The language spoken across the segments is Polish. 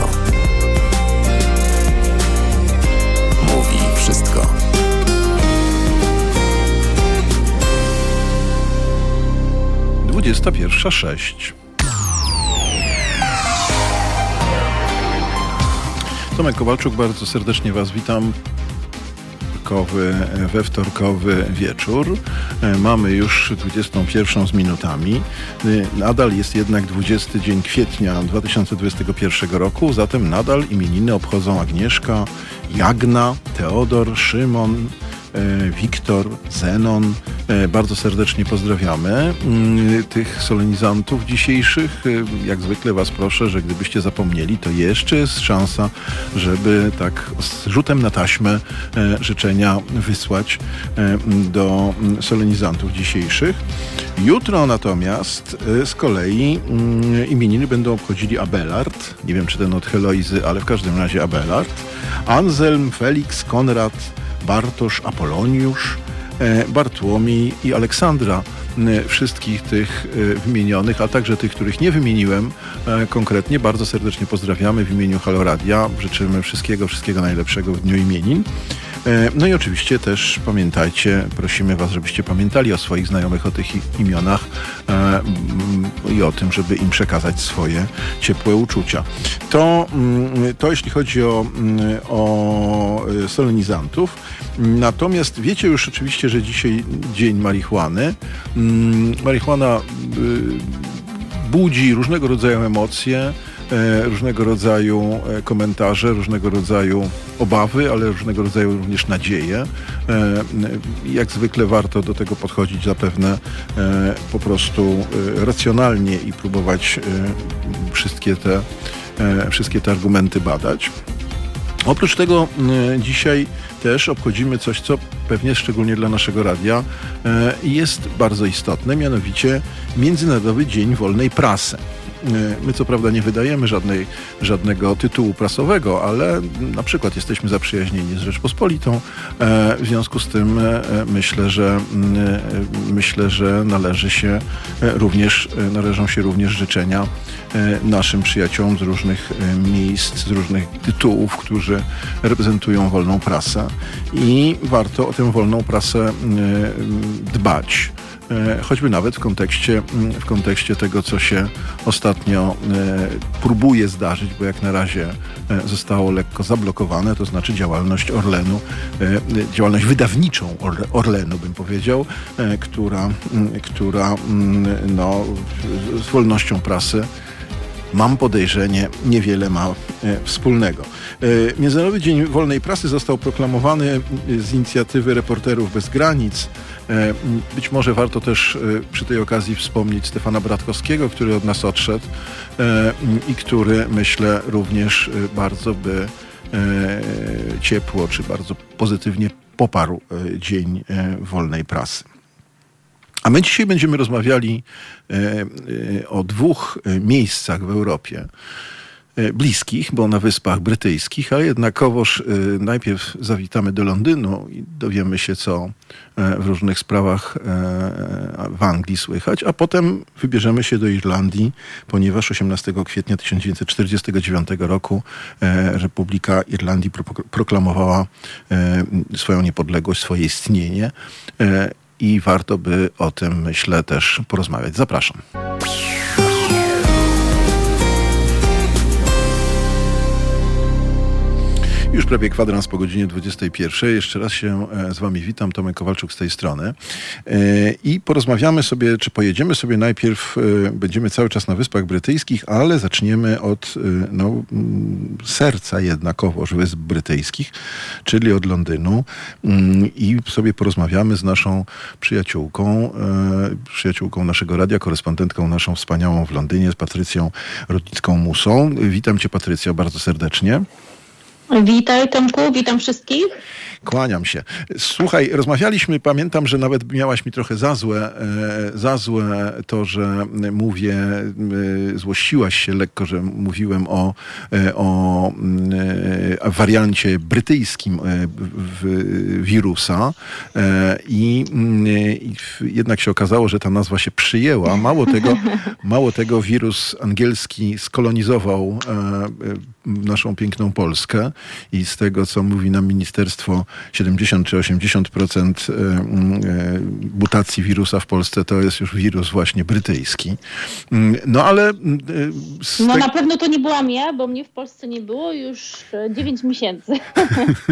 Radio. Mówi wszystko. Dwudziesta pierwsza sześć. Tomek Kowalczuk, bardzo serdecznie Was witam wtorkowy, we wtorkowy wieczór. Mamy już 21 z minutami. Nadal jest jednak 20 dzień kwietnia 2021 roku, zatem nadal imieniny obchodzą Agnieszka, Jagna, Teodor, Szymon, E, Wiktor, Zenon. E, bardzo serdecznie pozdrawiamy mm, tych solenizantów dzisiejszych. E, jak zwykle Was proszę, że gdybyście zapomnieli, to jeszcze jest szansa, żeby tak z rzutem na taśmę życzenia wysłać do mm, solenizantów dzisiejszych. Jutro natomiast z kolei mm, imieniny będą obchodzili Abelard. Nie wiem, czy ten od Heloizy, ale w każdym razie Abelard. Anselm, Felix, Konrad, Bartosz, Apoloniusz, e, Bartłomiej i Aleksandra. E, wszystkich tych e, wymienionych, a także tych, których nie wymieniłem konkretnie, bardzo serdecznie pozdrawiamy w imieniu Haloradia. Życzymy wszystkiego, wszystkiego najlepszego w dniu imienin. No i oczywiście też pamiętajcie, prosimy Was, żebyście pamiętali o swoich znajomych, o tych imionach i o tym, żeby im przekazać swoje ciepłe uczucia. To, mm, to jeśli chodzi o, mm, o solenizantów. Natomiast wiecie już oczywiście, że dzisiaj dzień marihuany. Mm, marihuana y, budzi różnego rodzaju emocje, e, różnego rodzaju e, komentarze, różnego rodzaju obawy, ale różnego rodzaju również nadzieje. E, jak zwykle warto do tego podchodzić zapewne po prostu racjonalnie i próbować wszystkie te, wszystkie te argumenty badać. Oprócz tego dzisiaj też obchodzimy coś, co pewnie szczególnie dla naszego radia e, jest bardzo istotne, mianowicie Międzynarodowy Dzień Wolnej Prasy. E, my co prawda nie wydajemy żadnej, żadnego tytułu prasowego, ale na przykład jesteśmy zaprzyjaźnieni z Rzeczpospolitą. E, w związku z tym myślę, że myślę, że należy się również, należą się również życzenia naszym przyjaciołom z różnych miejsc, z różnych tytułów, którzy reprezentują wolną prasę i warto o tę wolną prasę dbać. E, choćby nawet w kontekście, mm, w kontekście tego, co się ostatnio e, próbuje zdarzyć, bo jak na razie e, zostało lekko zablokowane, to znaczy działalność Orlenu, działalność wydawniczą Orlenu, bym powiedział, która, mm, która mm, no, z wolnością prasy mam podejrzenie, niewiele ma wspólnego. Międzynarodowy Dzień Wolnej Prasy został proklamowany z inicjatywy Reporterów Bez Granic. E, być może warto też e, przy tej okazji wspomnieć Stefana Bratkowskiego, który od nas odszedł e, i który myślę również bardzo by ciepło czy bardzo pozytywnie poparł Dzień Wolnej Prasy. A my dzisiaj będziemy rozmawiali o dwóch miejscach w Europie. E, bliskich, bo na Wyspach Brytyjskich, ale jednakowoż e, najpierw zawitamy do Londynu i dowiemy się, co e, w różnych sprawach w Anglii słychać, a potem wybierzemy się do Irlandii, ponieważ 18 kwietnia 1949 roku Republika Irlandii proklamowała swoją niepodległość, swoje istnienie i warto by o tym, myślę, też porozmawiać. Zapraszam. Już prawie kwadrans po godzinie 21. Jeszcze raz się e, z wami witam. Tomek Kowalczuk z tej strony. E, I porozmawiamy sobie, czy pojedziemy sobie najpierw, e, będziemy cały czas na Wyspach Brytyjskich, ale zaczniemy od no, serca jednakowoż Wysp Brytyjskich, czyli od Londynu. Mm, I sobie porozmawiamy z naszą przyjaciółką, przyjaciółką naszego radia, korespondentką naszą wspaniałą w Londynie, z Patrycją Rodnicką-Musą. Witam cię Patrycjo bardzo serdecznie. Witaj Tomku, witam wszystkich. Kłaniam się. Słuchaj, rozmawialiśmy, pamiętam, że nawet miałaś mi trochę za złe, e, za złe to, że mówię, e, złościłaś się lekko, że mówiłem o, e, o wariancie brytyjskim wirusa i, i jednak się okazało, że ta nazwa się przyjęła. Mało tego, mało tego wirus angielski skolonizował naszą piękną Polskę i z tego, co mówi nam ministerstwo 70 czy 80% e, e, mutacji wirusa w Polsce to jest już wirus właśnie brytyjski. Mm, no ale... E, no na pewno to nie byłam ja, bo mnie w Polsce nie było już 9 miesięcy.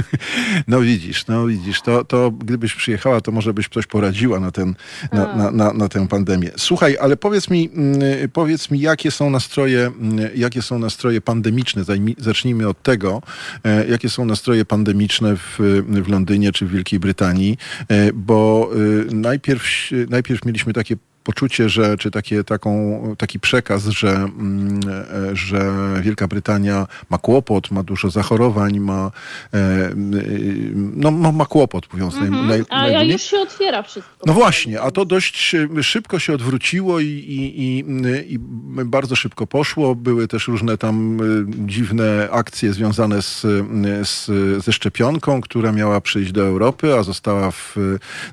No widzisz, no widzisz, to, to gdybyś przyjechała, to może byś coś poradziła na, ten, na, na, na, na tę pandemię. Słuchaj, ale powiedz mi, mm, powiedz mi, jakie są nastroje, mm, jakie są nastroje pandemiczne? Zacznijmy od tego, jakie są nastroje pandemiczne w, w Londynie czy w Wielkiej Brytanii, e, bo e, najpierw, najpierw mieliśmy takie poczucie, że, czy takie, taką, taki przekaz, że, mm, e, że Wielka Brytania ma kłopot, ma dużo zachorowań, ma, e, no, ma, ma kłopot, mówiąc mm -hmm. naj, naj, A już się otwiera wszystko. No właśnie, a to dość szybko się odwróciło i, i, i, i bardzo szybko poszło. Były też różne tam e, dziwne akcje związane z, z, ze szczepionką, która miała przyjść do Europy, a została w,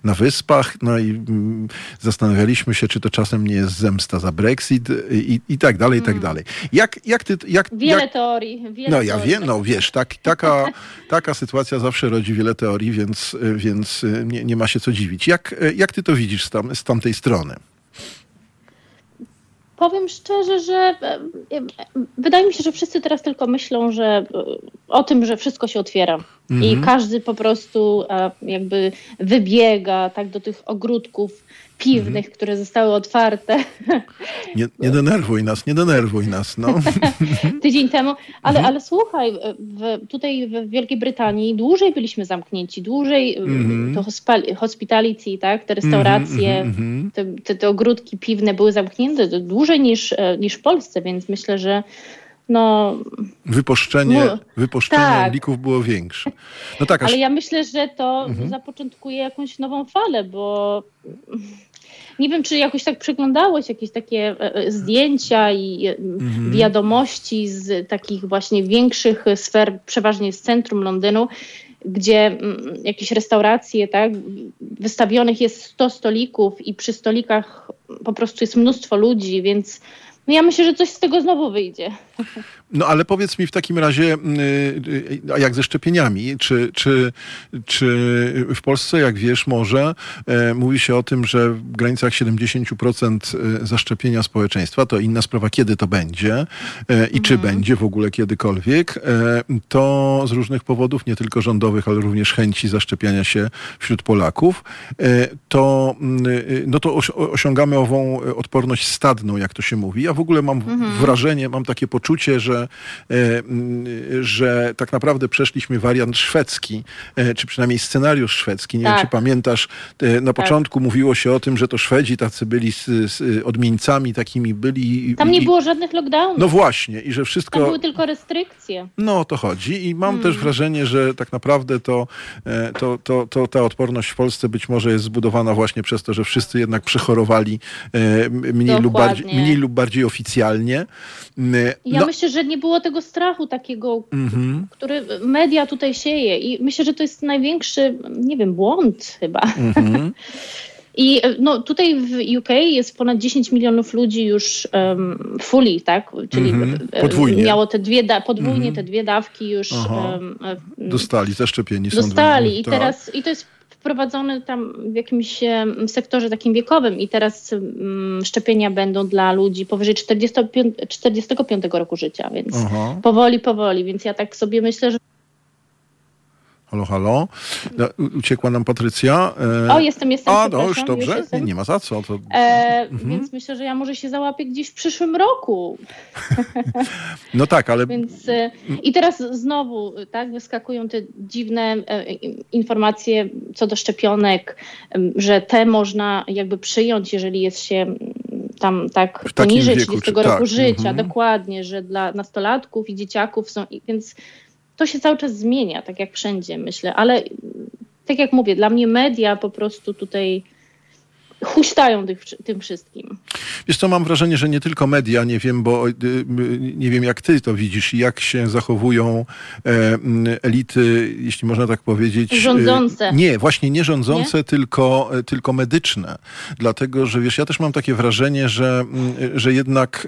na wyspach. No i mm, zastanawialiśmy się, czy to czasem nie jest zemsta za Brexit i, i tak dalej, i tak mm. dalej. Jak, jak ty, jak, wiele jak... teorii. Wiele no ja wiem, no wiesz, tak, taka, taka sytuacja zawsze rodzi wiele teorii, więc, więc nie, nie ma się co dziwić. Jak, jak ty to widzisz z, tam, z tamtej strony? Powiem szczerze, że e, wydaje mi się, że wszyscy teraz tylko myślą, że e, o tym, że wszystko się otwiera. I mhm. każdy po prostu e, jakby wybiega tak do tych ogródków piwnych, mhm. które zostały otwarte. Nie, nie denerwuj nas, nie denerwuj nas. No. Tydzień temu, ale, mhm. ale słuchaj, w, tutaj w Wielkiej Brytanii dłużej byliśmy zamknięci, dłużej mhm. to hospitality, tak, te restauracje, mhm, mhm, mhm. te, te, te ogródki piwne były zamknięte dłużej niż, e, niż w Polsce, więc myślę, że no... Wypuszczenie, wypuszczenie tak. Anglików było większe. No tak, aż... Ale ja myślę, że to mhm. zapoczątkuje jakąś nową falę, bo nie wiem, czy jakoś tak przeglądałeś jakieś takie e, e, zdjęcia i mhm. wiadomości z takich właśnie większych sfer, przeważnie z centrum Londynu, gdzie mm, jakieś restauracje, tak, wystawionych jest 100 stolików i przy stolikach po prostu jest mnóstwo ludzi, więc no ja myślę, że coś z tego znowu wyjdzie. No ale powiedz mi w takim razie, mm, y, a jak ze szczepieniami? Czy, czy, czy w Polsce, jak wiesz, może e, mówi się o tym, że w granicach 70% e, zaszczepienia społeczeństwa, to inna sprawa, kiedy to będzie i mhm. czy będzie w ogóle kiedykolwiek, to z różnych powodów, nie tylko rządowych, ale również chęci zaszczepiania się wśród Polaków, to, mm, no to osiągamy ową odporność stadną, jak to się mówi. W ogóle mam mhm. wrażenie, mam takie poczucie, że że, e, że tak naprawdę przeszliśmy wariant szwedzki, e, czy przynajmniej scenariusz szwedzki. Nie tak. wiem, czy pamiętasz, e, na tak. początku mówiło się o tym, że to Szwedzi tacy byli z, z odmieńcami takimi byli. Tam nie i, było żadnych lockdownów. No właśnie i że wszystko... Tam były tylko restrykcje. No o to chodzi i mam hmm. też wrażenie, że tak naprawdę to, to, to, to ta odporność w Polsce być może jest zbudowana właśnie przez to, że wszyscy jednak przechorowali mniej, lub bardziej, mniej lub bardziej oficjalnie. Ja no. myślę, że nie było tego strachu takiego, mm-hmm. który media tutaj sieje i myślę, że to jest największy, nie wiem, błąd chyba. Mm-hmm. I no, tutaj w UK jest ponad 10 milionów ludzi już um, fully, tak? Czyli mm-hmm. podwójnie. miało te dwie, da- podwójnie te dwie dawki już um, dostali, zaszczepieni są. Dostali i tak. teraz, i to jest wprowadzony tam w jakimś sektorze takim wiekowym i teraz szczepienia będą dla ludzi powyżej 45, 45 roku życia, więc Aha. powoli, powoli. Więc ja tak sobie myślę, że Halo, halo. Uciekła nam Patrycja. E... O, jestem, jestem. A, no już dobrze. Już nie, nie, ma za co. To... E, mhm. Więc myślę, że ja może się załapię gdzieś w przyszłym roku. no tak, ale. Więc, e, I teraz znowu tak, wyskakują te dziwne e, informacje co do szczepionek, że te można jakby przyjąć, jeżeli jest się tam tak poniżej wieku, 30 roku tak. życia, mhm. dokładnie, że dla nastolatków i dzieciaków są, więc to się cały czas zmienia, tak jak wszędzie, myślę, ale tak jak mówię, dla mnie media po prostu tutaj huśtają tych, tym wszystkim. Wiesz co, mam wrażenie, że nie tylko media, nie wiem, bo y, nie wiem jak ty to widzisz i jak się zachowują e, elity, jeśli można tak powiedzieć. E, rządzące. Nie, właśnie nie rządzące, nie? Tylko, e, tylko medyczne. Dlatego, że wiesz, ja też mam takie wrażenie, że, że jednak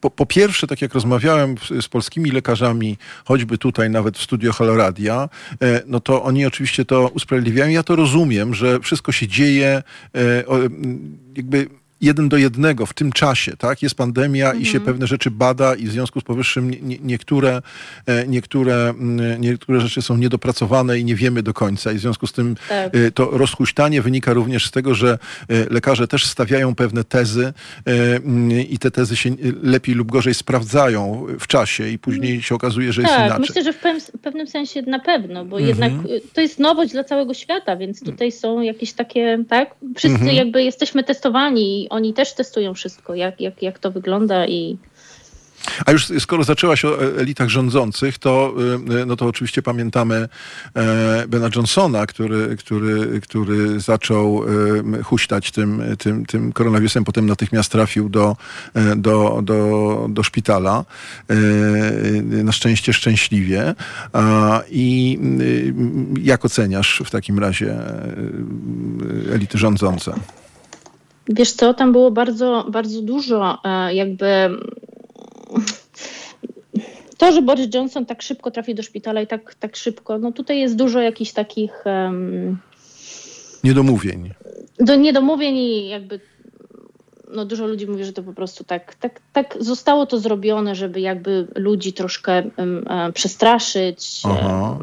po, po, pierwsze, tak jak rozmawiałem z polskimi lekarzami, choćby tutaj nawet w studio Haloradia, e, no to oni oczywiście to usprawiedliwiają. Ja to rozumiem, że wszystko się dzieje e, jakby jeden do jednego w tym czasie, tak? Jest pandemia mhm. i się mhm. pewne rzeczy bada i w związku z powyższym nie, niektóre, e, niektóre, mm, niektóre rzeczy są niedopracowane i nie wiemy do końca i w związku z tym tak. E, to rozhuśtanie wynika również z tego, że e, lekarze też stawiają pewne tezy mm, i te tezy się lepiej lub gorzej sprawdzają w czasie i później mhm. się okazuje, że jest tak, inaczej. myślę, że w pewnym sensie na pewno, bo mhm. jednak to jest nowość dla całego świata, więc tutaj są jakieś takie, tak? Wszyscy mhm. jakby jesteśmy testowani oni też testują wszystko, jak, jak, jak to wygląda i a już skoro zaczęłaś o elitach rządzących, to, y, no to oczywiście pamiętamy e, Bena Johnsona, który, który, który zaczął y, huśtać tym, tym, tym koronawirusem, potem natychmiast trafił do, e, do, do, do szpitala. E, na szczęście szczęśliwie. I y, jak oceniasz w takim razie elity rządzące? Wiesz co, tam było bardzo, bardzo dużo e, jakby to, że Boris Johnson tak szybko trafi do szpitala i tak, tak szybko, no tutaj jest dużo jakichś takich um, niedomówień. Do niedomówień i jakby no dużo ludzi mówi, że to po prostu tak, tak, tak zostało to zrobione, żeby jakby ludzi troszkę um, przestraszyć. Aha.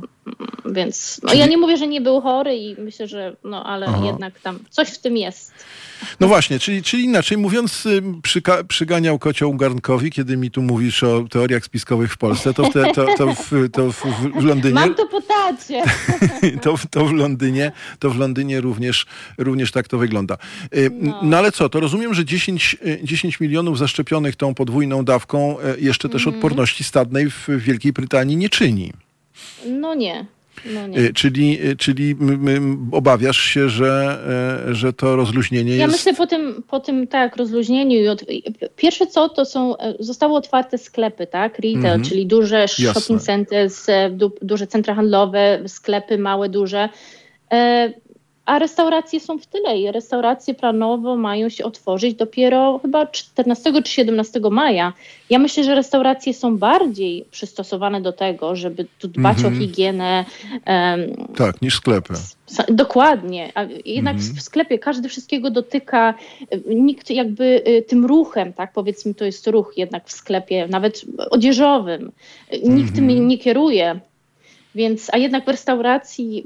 Więc no, Czyli... ja nie mówię, że nie był chory i myślę, że no ale Aha. jednak tam coś w tym jest. No właśnie, czyli, czyli inaczej mówiąc, y, przyka, przyganiał kocioł garnkowi, kiedy mi tu mówisz o teoriach spiskowych w Polsce, to w, te, to, to, w, to w, w Londynie... Mam to po tacie. to, to, w Londynie, to w Londynie również, również tak to wygląda. Y, no. no ale co, to rozumiem, że 10, 10 y, milionów zaszczepionych tą podwójną dawką jeszcze też mm. odporności stadnej w Wielkiej Brytanii nie czyni. No nie. No czyli, czyli obawiasz się, że, e, że to rozluźnienie ja jest... Ja myślę po tym, po tym tak, rozluźnieniu. Od... Pierwsze co, to są, e, zostały otwarte sklepy, tak, retail, mhm. czyli duże shopping centers, e, duże centra handlowe, sklepy małe, duże a restauracje są w tyle i restauracje planowo mają się otworzyć dopiero chyba 14 czy 17 maja. Ja myślę, że restauracje są bardziej przystosowane do tego, żeby tu dbać mm -hmm. o mhm. higienę. Um, tak, niż sklepy. Dokładnie. A jednak mm -hmm. w sklepie każdy wszystkiego dotyka. Nikt jakby y, tym ruchem, tak powiedzmy, to jest ruch jednak w sklepie, nawet odzieżowym. Nikt mm -hmm. tym nie kieruje. Więc, a jednak w restauracji.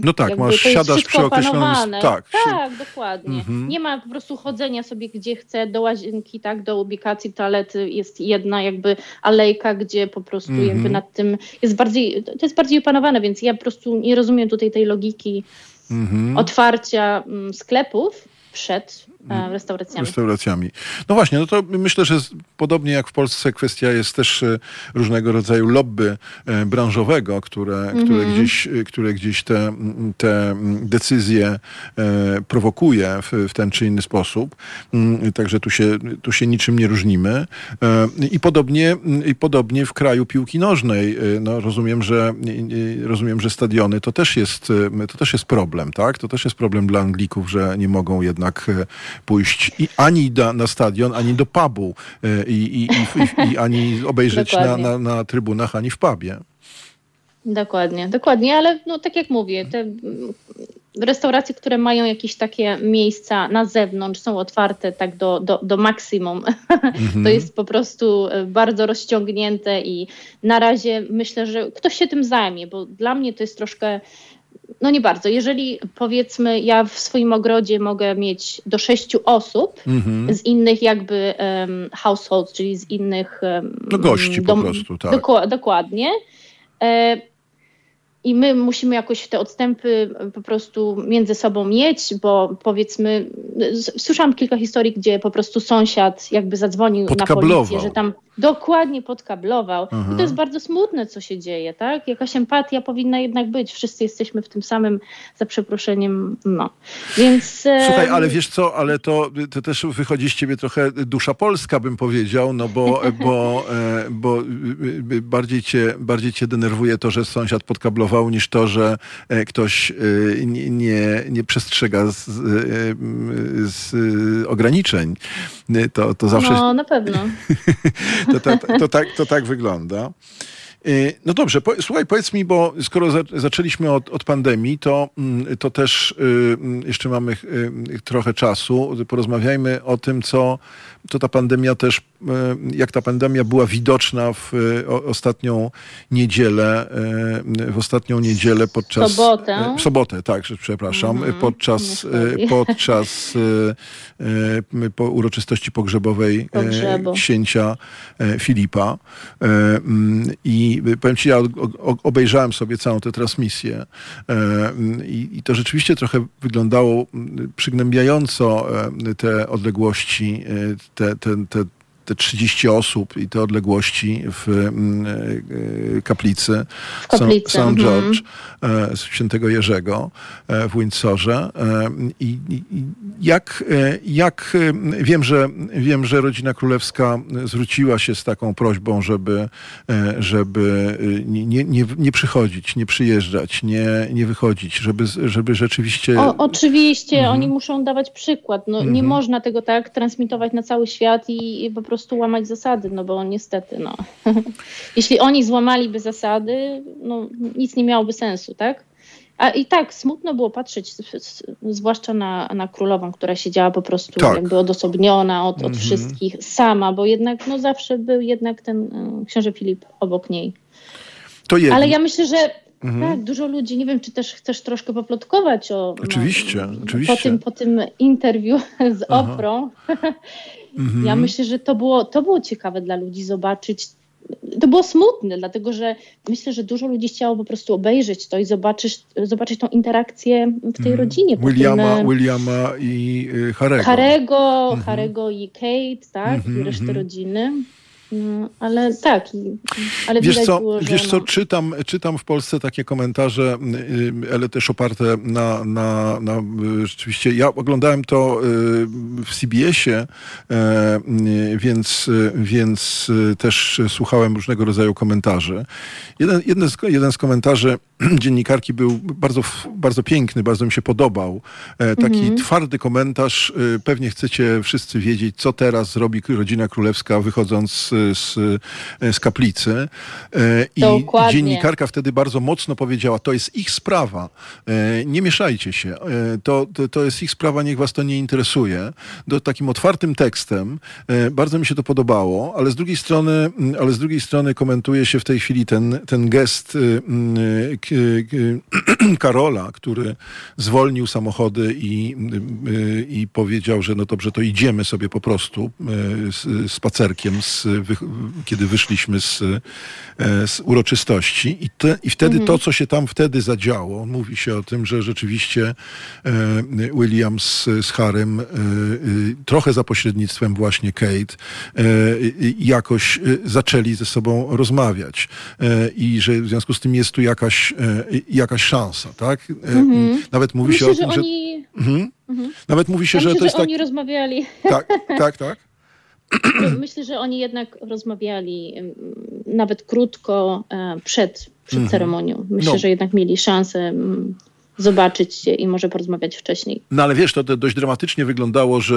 No tak, masz, siadasz przy określonym. Tak, tak dokładnie. Mhm. Nie ma po prostu chodzenia sobie gdzie chce, do łazienki, tak, do ubikacji toalety jest jedna jakby alejka, gdzie po prostu mhm. jakby nad tym jest bardziej, to jest bardziej opanowane, więc ja po prostu nie rozumiem tutaj tej logiki mhm. otwarcia mm, sklepów przed restauracjami. restauracjami. No właśnie, no to myślę, że podobnie jak w Polsce kwestia jest też e, różnego rodzaju lobby e, branżowego, które, które, gdzieś, które gdzieś te, te decyzje prowokuje w, w ten czy inny sposób. Mm, także tu się, tu się niczym nie różnimy. I podobnie, I podobnie w kraju piłki nożnej. No, rozumiem, że, rozumiem, że stadiony to też, jest, to też jest problem, tak? To też jest problem dla Anglików, że nie mogą jednak pójść i ani do, na stadion, ani do pubu e, i, i, i, i ani obejrzeć na, na, na trybunach, ani w pubie. Dokładnie, dokładnie, ale no, tak jak mówię, te restauracje, które mają jakieś takie miejsca na zewnątrz, są otwarte tak do, do, do maksimum. Mhm. To jest po prostu e, bardzo rozciągnięte i na razie myślę, że ktoś się tym zajmie, bo dla mnie to jest troszkę no nie bardzo. Jeżeli powiedzmy, ja w swoim ogrodzie mogę mieć do sześciu osób mm-hmm. z innych jakby um, households, czyli z innych um, no gości dom, po prostu, tak. dokładnie. E, I my musimy jakoś te odstępy po prostu między sobą mieć, bo powiedzmy, słyszałam kilka historii, gdzie po prostu sąsiad jakby zadzwonił na policję, że tam Dokładnie podkablował. I to jest bardzo smutne, co się dzieje, tak? Jakaś empatia powinna jednak być. Wszyscy jesteśmy w tym samym, za przeproszeniem, no. Więc... Słuchaj, ale wiesz co, ale to, to też wychodzi z ciebie trochę dusza polska, bym powiedział, no bo, bo, e, bo bardziej cię, bardziej cię denerwuje to, że sąsiad podkablował, niż to, że e, ktoś e, nie, nie przestrzega z, z ograniczeń. To, to zawsze... No, na pewno. to, to, to, to, tak, to tak wygląda. Y, no dobrze, po, słuchaj, powiedz mi, bo skoro za, zaczęliśmy od, od, pandemii, to, mm, to też y, mm, jeszcze mamy y, trochę czasu. Porozmawiajmy o tym, co, co ta pandemia też, jak ta pandemia była widoczna w o, ostatnią niedzielę, w ostatnią niedzielę podczas... Sobotę. W sobotę, tak, przepraszam. Mm -hmm. Podczas, podczas po uroczystości pogrzebowej księcia Filipa. Mm, I powiem ci, ja obejrzałem sobie całą tę transmisję e, i, to rzeczywiście trochę wyglądało przygnębiająco e, te odległości, e, te, te, te te 30 osób i te odległości w mm, e, kaplicy, w kaplicy. St. Mhm. George mm. świętego Jerzego e, w Windsorze. I, i jak, jak wiem, że wiem, że rodzina królewska zwróciła się z taką prośbą, żeby, żeby nie, nie, nie przychodzić, nie przyjeżdżać, nie, nie wychodzić, żeby, żeby rzeczywiście. O, oczywiście, mhm. oni muszą dawać przykład. No, mhm. Nie można tego tak transmitować na cały świat i, i po prostu prostu łamać zasady, no bo niestety, no. Jeśli oni złamaliby zasady, no nic nie miałoby sensu, tak? A i tak smutno było patrzeć, zwłaszcza na, na królową, która siedziała po prostu tak. jakby odosobniona od, od mhm. wszystkich, sama, bo jednak no zawsze był jednak ten y, książę Filip obok niej. To Ale ja myślę, że Mhm. Tak, dużo ludzi, nie wiem, czy też chcesz troszkę poplotkować o. Oczywiście, no, oczywiście. Po tym, po tym interwiu z Aha. Oprą. Mhm. Ja myślę, że to było, to było ciekawe dla ludzi zobaczyć. To było smutne, dlatego że myślę, że dużo ludzi chciało po prostu obejrzeć to i zobaczyć, zobaczyć tą interakcję w tej mhm. rodzinie. Williama, tym, Williama i y, Harego. Harego, mhm. Harego i Kate, tak, i mhm, resztę mhm. rodziny. No, ale tak, ale wiesz co, było, wiesz no... co czytam, czytam w Polsce takie komentarze, y, ale też oparte na, na, na y, rzeczywiście, ja oglądałem to y, w CBS-ie, więc, więc też słuchałem różnego rodzaju komentarzy. Jeden, jeden, z, jeden z komentarzy dziennikarki był bardzo, bardzo piękny, bardzo mi się podobał. E, taki mhm. twardy komentarz. Pewnie chcecie wszyscy wiedzieć, co teraz zrobi rodzina królewska wychodząc z, z kaplicy. E, I Dokładnie. dziennikarka wtedy bardzo mocno powiedziała, to jest ich sprawa, e, nie mieszajcie się, e, to, to, to jest ich sprawa, niech was to nie interesuje. Do, takim otwartym tekstem, bardzo mi się to podobało, ale z drugiej strony, ale z drugiej strony komentuje się w tej chwili ten, ten gest Karola, który zwolnił samochody i, i powiedział, że no dobrze, to idziemy sobie po prostu spacerkiem z kiedy wyszliśmy z, e, z uroczystości i, te, i wtedy mhm. to, co się tam wtedy zadziało, mówi się o tym, że rzeczywiście e, William z, z Harem e, trochę za pośrednictwem właśnie Kate jakoś zaczęli ze sobą rozmawiać i że w związku z tym jest tu jakaś, jakaś szansa, tak? Mhm. Nawet mówi Myślę, się o tym, że... Oni... Mhm. Mhm. Nawet mówi się, ja że myślę, to jest że tak... oni rozmawiali. Tak, tak, tak. Myślę, że oni jednak rozmawiali nawet krótko e, przed, przed mhm. ceremonią. Myślę, no. że jednak mieli szansę zobaczyć się i może porozmawiać wcześniej. No ale wiesz, to, to dość dramatycznie wyglądało, że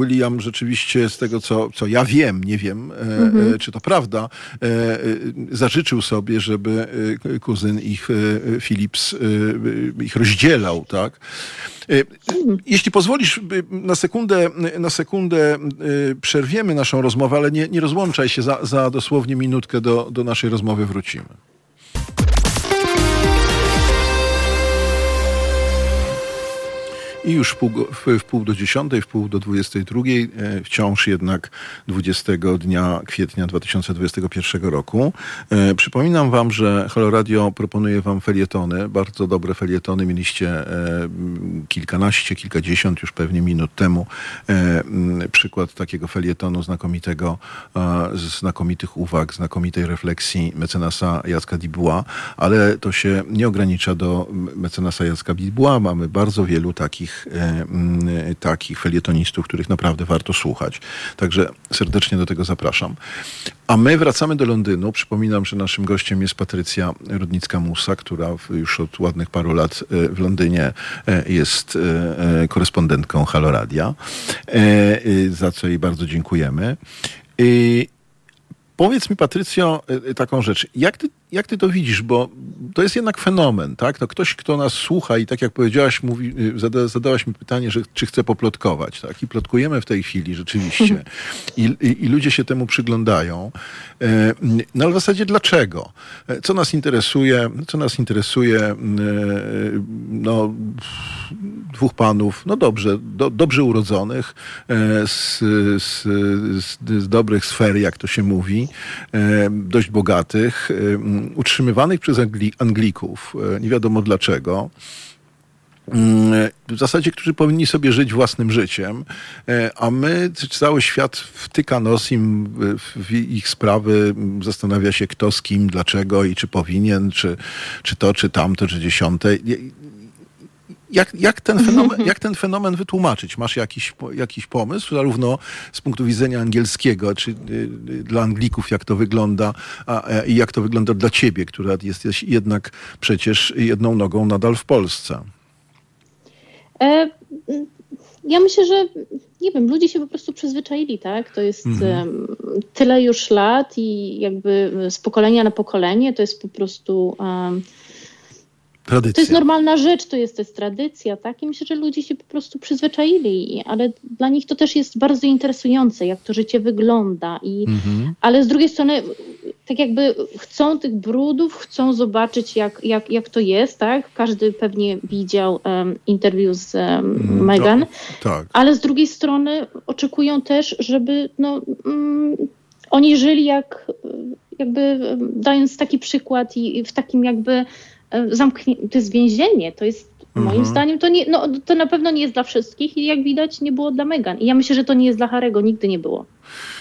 William rzeczywiście z tego, co, co ja wiem, nie wiem, e, mhm. e, czy to prawda, e, e zażyczył sobie, żeby e, kuzyn ich, e, Philips, ich rozdzielał, tak? Jeśli pozwolisz, na sekundę, na sekundę przerwiemy naszą rozmowę, ale nie, nie rozłączaj się, za, za dosłownie minutkę do, do naszej rozmowy wrócimy. I już w pół, w, w pół do dziesiątej, w pół do dwudziestej drugiej, e, wciąż jednak 20 dnia kwietnia 2021 roku. E, przypominam wam, że Halo Radio proponuje wam felietony, bardzo dobre felietony. Mieliście e, kilkanaście, kilkadziesiąt już pewnie minut temu przykład takiego felietonu znakomitego, znakomitych uwag, znakomitej refleksji mecenasa Jacka Dibuła, ale to się nie ogranicza do mecenasa Jacka Dibuła. Mamy bardzo wielu takich, takich felietonistów, których naprawdę warto słuchać. Także serdecznie do tego zapraszam. A my wracamy do Londynu. Przypominam, że naszym gościem jest Patrycja Rudnicka-Musa, która już od ładnych paru lat e, w Londynie e, jest e, korespondentką Haloradia, za co jej bardzo dziękujemy. Powiedz mi, Patrycjo, taką rzecz. Jak ty jak ty to widzisz? Bo to jest jednak fenomen, tak? No ktoś, kto nas słucha i tak jak powiedziałaś, mówi, y, zada, zadałaś mi pytanie, że czy chce poplotkować, tak? I plotkujemy w tej chwili rzeczywiście. I, i, i ludzie się temu przyglądają. E, no ale w zasadzie dlaczego? E, co nas interesuje? Co nas interesuje? E, no, dwóch panów, no dobrze, do, dobrze urodzonych, z, z, z, z dobrych sfer, jak to się mówi, dość bogatych, utrzymywanych przez Angli Anglików, e, nie wiadomo dlaczego, w zasadzie, którzy powinni sobie żyć własnym życiem, e, a my, cały świat wtyka nos im w ich sprawy, zastanawia się kto z kim, dlaczego i czy powinien, czy, czy to, czy tamto, czy dziesiąte jak, jak, ten fenomen, jak ten fenomen wytłumaczyć? Masz jakiś, jakiś pomysł, zarówno z punktu widzenia angielskiego, czy y, y, dla Anglików, jak to wygląda, i jak to wygląda dla ciebie, która jesteś jednak przecież jedną nogą nadal w Polsce? E, ja myślę, że nie wiem, ludzie się po prostu przyzwyczaili, tak? To jest mhm. tyle już lat i jakby z pokolenia na pokolenie to jest po prostu. Um, Tradycja. To jest normalna rzecz, to jest, to jest tradycja, tak? I myślę, że ludzie się po prostu przyzwyczaili, ale dla nich to też jest bardzo interesujące, jak to życie wygląda. I, mhm. Ale z drugiej strony, tak jakby chcą tych brudów, chcą zobaczyć, jak, jak, jak to jest, tak? Każdy pewnie widział um, interview z um, Meghan, no, tak. ale z drugiej strony oczekują też, żeby no, um, oni żyli jak, jakby dając taki przykład i w takim jakby E, zamknie, to jest więzienie, to jest Moim mhm. zdaniem to, nie, no, to na pewno nie jest dla wszystkich i jak widać nie było dla Megan. I ja myślę, że to nie jest dla Harego, nigdy nie było.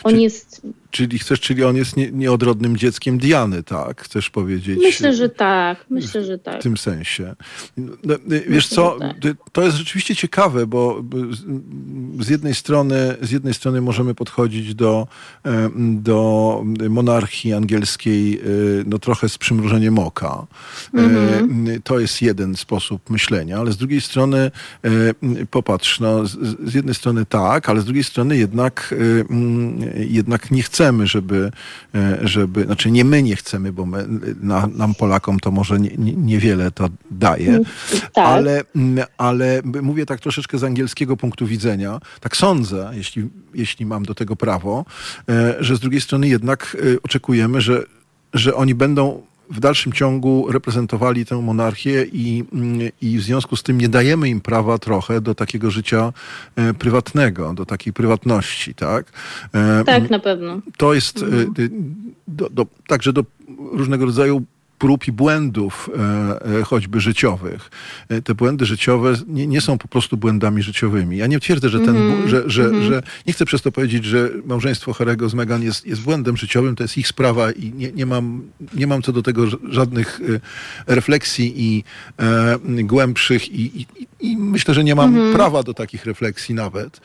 On jest Czyli chcesz, czyli on jest nie, nieodrodnym dzieckiem Diany, tak? Chcesz powiedzieć? Myślę, że tak. Myślę, że tak. W tym sensie. No, y, wiesz co, tak. to jest rzeczywiście ciekawe, bo z jednej strony, z jednej strony możemy podchodzić do, do monarchii angielskiej y, no trochę z przymrużeniem oka. Mhm. To jest jeden sposób myślenia, ale z drugiej strony popatrz, no, z jednej strony tak, ale z drugiej strony jednak, jednak nie chcemy chcemy, żeby, e, żeby, znaczy nie my nie chcemy, bo my, na, nam Polakom to może nie, nie, niewiele to daje, mm, tak. ale, mm, ale mówię tak troszeczkę z angielskiego punktu widzenia, tak sądzę, jeśli, jeśli mam do tego prawo, e, że z drugiej strony jednak e, oczekujemy, że, że oni będą w dalszym ciągu reprezentowali tę monarchię i, i w związku z tym nie dajemy im prawa trochę do takiego życia e, prywatnego, do takiej prywatności, tak? E, tak, na pewno. To jest e, mhm. do, do, także do różnego rodzaju prób i błędów e, e, choćby życiowych. E, te błędy życiowe nie, nie, są po prostu błędami życiowymi. Ja nie twierdzę, że ten, mm -hmm. że, że, mm -hmm. że nie chcę przez to powiedzieć, że małżeństwo Harego z Meghan jest, jest błędem życiowym, to jest ich sprawa i nie, nie, mam, nie mam co do tego żadnych refleksji i e, głębszych i, i, i, myślę, że nie mam mm -hmm. prawa do takich refleksji nawet.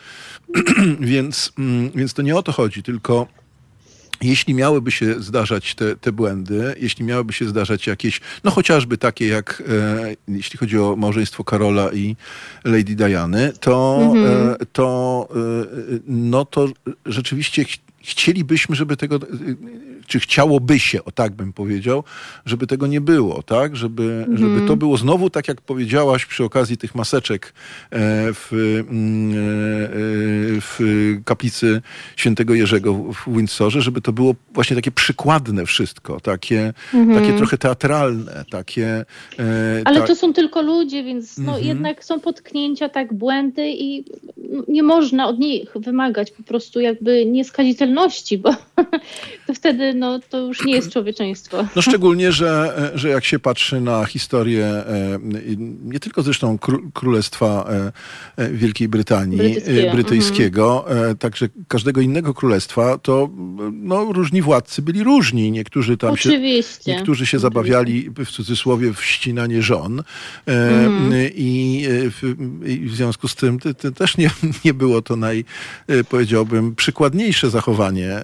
więc, mm, więc to nie o to chodzi, tylko jeśli miałyby się zdarzać te, te błędy, jeśli miałyby się zdarzać jakieś, no chociażby takie jak, e, jeśli chodzi o małżeństwo Karola i Lady Diany, to, mhm. e, to, e, no to rzeczywiście ch chcielibyśmy, żeby tego, czy chciałoby się, o tak bym powiedział, żeby tego nie było, tak? Żeby, mm. żeby to było znowu, tak jak powiedziałaś przy okazji tych maseczek w, w kaplicy świętego Jerzego w Windsorze, żeby to było właśnie takie przykładne wszystko, takie, mm. takie trochę teatralne, takie... Ale ta... to są tylko ludzie, więc no, mm -hmm. jednak są potknięcia, tak, błędy i nie można od nich wymagać po prostu jakby nieskazitelności, bo to wtedy no, to już nie jest człowieczeństwo. No szczególnie, że, że jak się patrzy na historię e, nie tylko zresztą Królestwa e, e, Wielkiej Brytanii, Brytyjskiego, brytyjskiego mhm. także każdego innego królestwa, to no, różni władcy byli różni. Niektórzy tam Oczywiście. się, niektórzy się zabawiali w cudzysłowie w ścinanie żon mhm. i, w, i w związku z tym też nie, nie było to naj, powiedziałbym, przykładniejsze zachowanie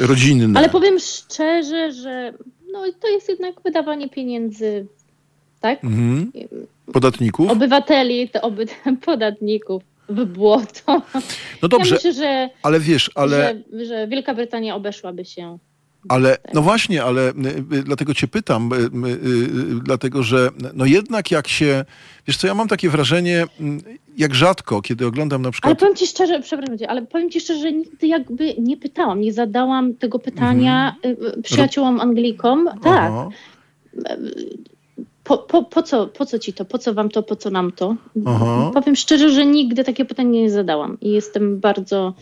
rodzinne. Ale powiem szczerze, że no, to jest jednak wydawanie pieniędzy, tak? Mhm. Podatników? Obywateli, to oby, podatników w błoto. No dobrze, ja myślę, że, ale wiesz, ale... Że, że Wielka Brytania obeszłaby się ale no właśnie, ale dlatego cię pytam, dlatego że no jednak jak się, wiesz co, ja mam takie wrażenie, jak rzadko, kiedy oglądam na przykład... Ale powiem ci szczerze, przepraszam cię, ale powiem ci szczerze, że nigdy jakby nie pytałam, nie zadałam tego pytania mhm. przyjaciołom Anglikom. Tak. Po, po, po, co, po co ci to? Po co wam to? Po co nam to? Aha. Powiem szczerze, że nigdy takie pytanie nie zadałam i jestem bardzo...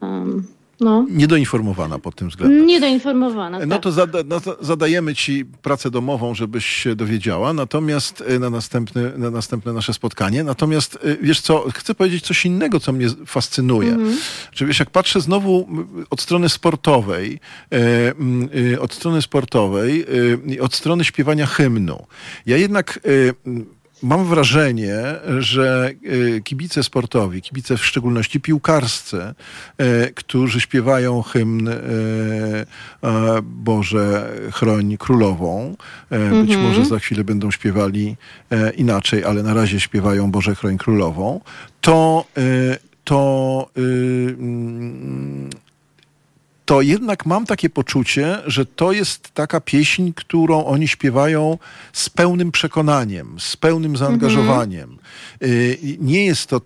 Um, no. Niedoinformowana pod tym względem. Niedoinformowana. No tak. to zada, no zadajemy ci pracę domową, żebyś się dowiedziała, natomiast e, na następne, na następne nasze spotkanie. Natomiast e, wiesz co, chcę powiedzieć coś innego, co mnie fascynuje. Mhm. Czy wiesz, jak patrzę znowu od strony sportowej, e, od strony sportowej, od strony śpiewania hymnu. Ja jednak mam wrażenie, że e, kibice sportowi, kibice w szczególności piłkarscy, e, którzy śpiewają hymn e, Boże chroń królową, być mhm. może za chwilę będą śpiewali inaczej, ale na razie śpiewają Boże chroń królową, to to mm, to jednak mam takie poczucie, że to jest taka pieśń, którą oni śpiewają z pełnym przekonaniem, z pełnym zaangażowaniem. Mm-hmm. Nie jest to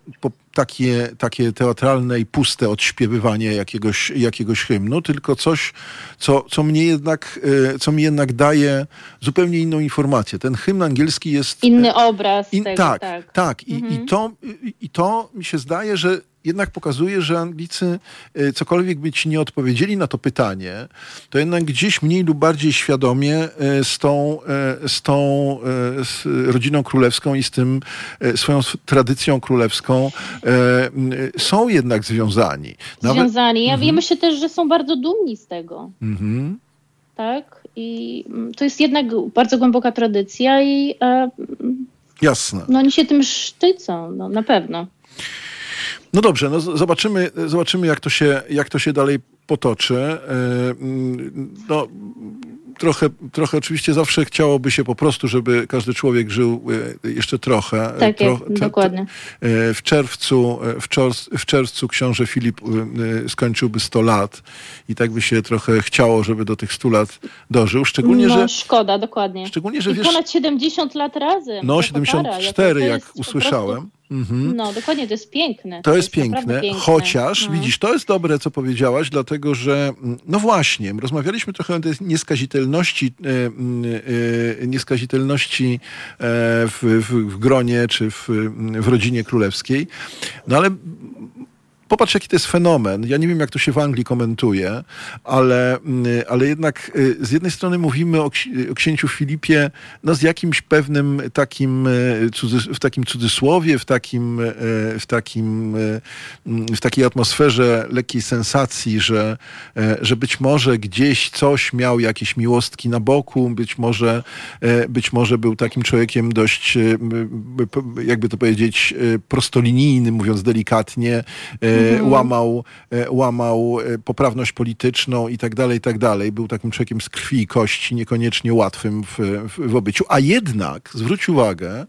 takie, takie teatralne i puste odśpiewywanie jakiegoś, jakiegoś hymnu, tylko coś, co, co, mnie jednak, y, co mi jednak daje zupełnie inną informację. Ten hymn angielski jest... Inny obraz in, tego, tak, tak. tak. I, mm-hmm. i, to, I to mi się zdaje, że jednak pokazuje, że Anglicy, e, cokolwiek by ci nie odpowiedzieli na to pytanie, to jednak gdzieś mniej lub bardziej świadomie e, z tą, e, z tą z rodziną królewską i z tym swoją tradycją królewską są jednak związani. Nawet... Związani. Ja, mhm. myślę też, że są bardzo dumni z tego. Mhm. Tak? I mm, to jest jednak bardzo głęboka tradycja i e, Jasne. No oni się tym sztycą, no, na pewno. No dobrze, no zobaczymy, zobaczymy jak, to się, jak to się dalej potoczy. E, mm, no, trochę, trochę oczywiście zawsze chciałoby się po prostu, żeby każdy człowiek żył e, jeszcze trochę. Tak, Tro, dokładnie. E, w czerwcu, w, czerwcu, w czerwcu książę Filip skończyłby 100 lat i tak by się trochę chciało, żeby do tych 100 lat dożył. Szczególnie, no, że... szkoda, dokładnie. Szczególnie, że I wiesz... ponad 70 lat razem. No, 74, jak usłyszałem. Mhm. No, dokładnie, to jest piękne. To, to jest, jest piękne, piękne, chociaż no. widzisz, to jest dobre, co powiedziałaś, dlatego że, mm, no właśnie, rozmawialiśmy trochę o tej nieskazitelności, e, e, nieskazitelności e, w, w, w gronie czy w, w rodzinie królewskiej, no ale popatrz, jaki to jest fenomen. Ja nie wiem, jak to się w Anglii komentuje, ale, mm, ale jednak y, z jednej strony mówimy o, księciu Filipie no, z jakimś pewnym takim, y, w takim cudzysłowie, w takim, y, w takim mm, w takiej atmosferze lekkiej sensacji, że, że być może gdzieś coś miał jakieś miłostki na boku, być może, być może był takim człowiekiem dość, jakby to powiedzieć, prostolinijnym, mówiąc delikatnie, mhm. łamał, łamał poprawność polityczną i tak dalej, i tak dalej. Był takim człowiekiem z krwi i kości, niekoniecznie łatwym w, w, w obyciu. A jednak, zwróć uwagę,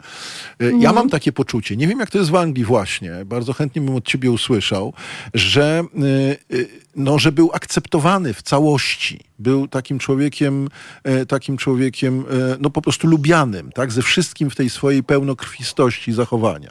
mhm. ja mam takie poczucie, nie wiem jak to jest w Anglii właśnie, bardzo chętnie bym od ciebie usłyszał, że, no, że był akceptowany w całości. Był takim człowiekiem, takim człowiekiem, no po prostu lubianym, tak, ze wszystkim w tej swojej pełnokrwistości zachowania.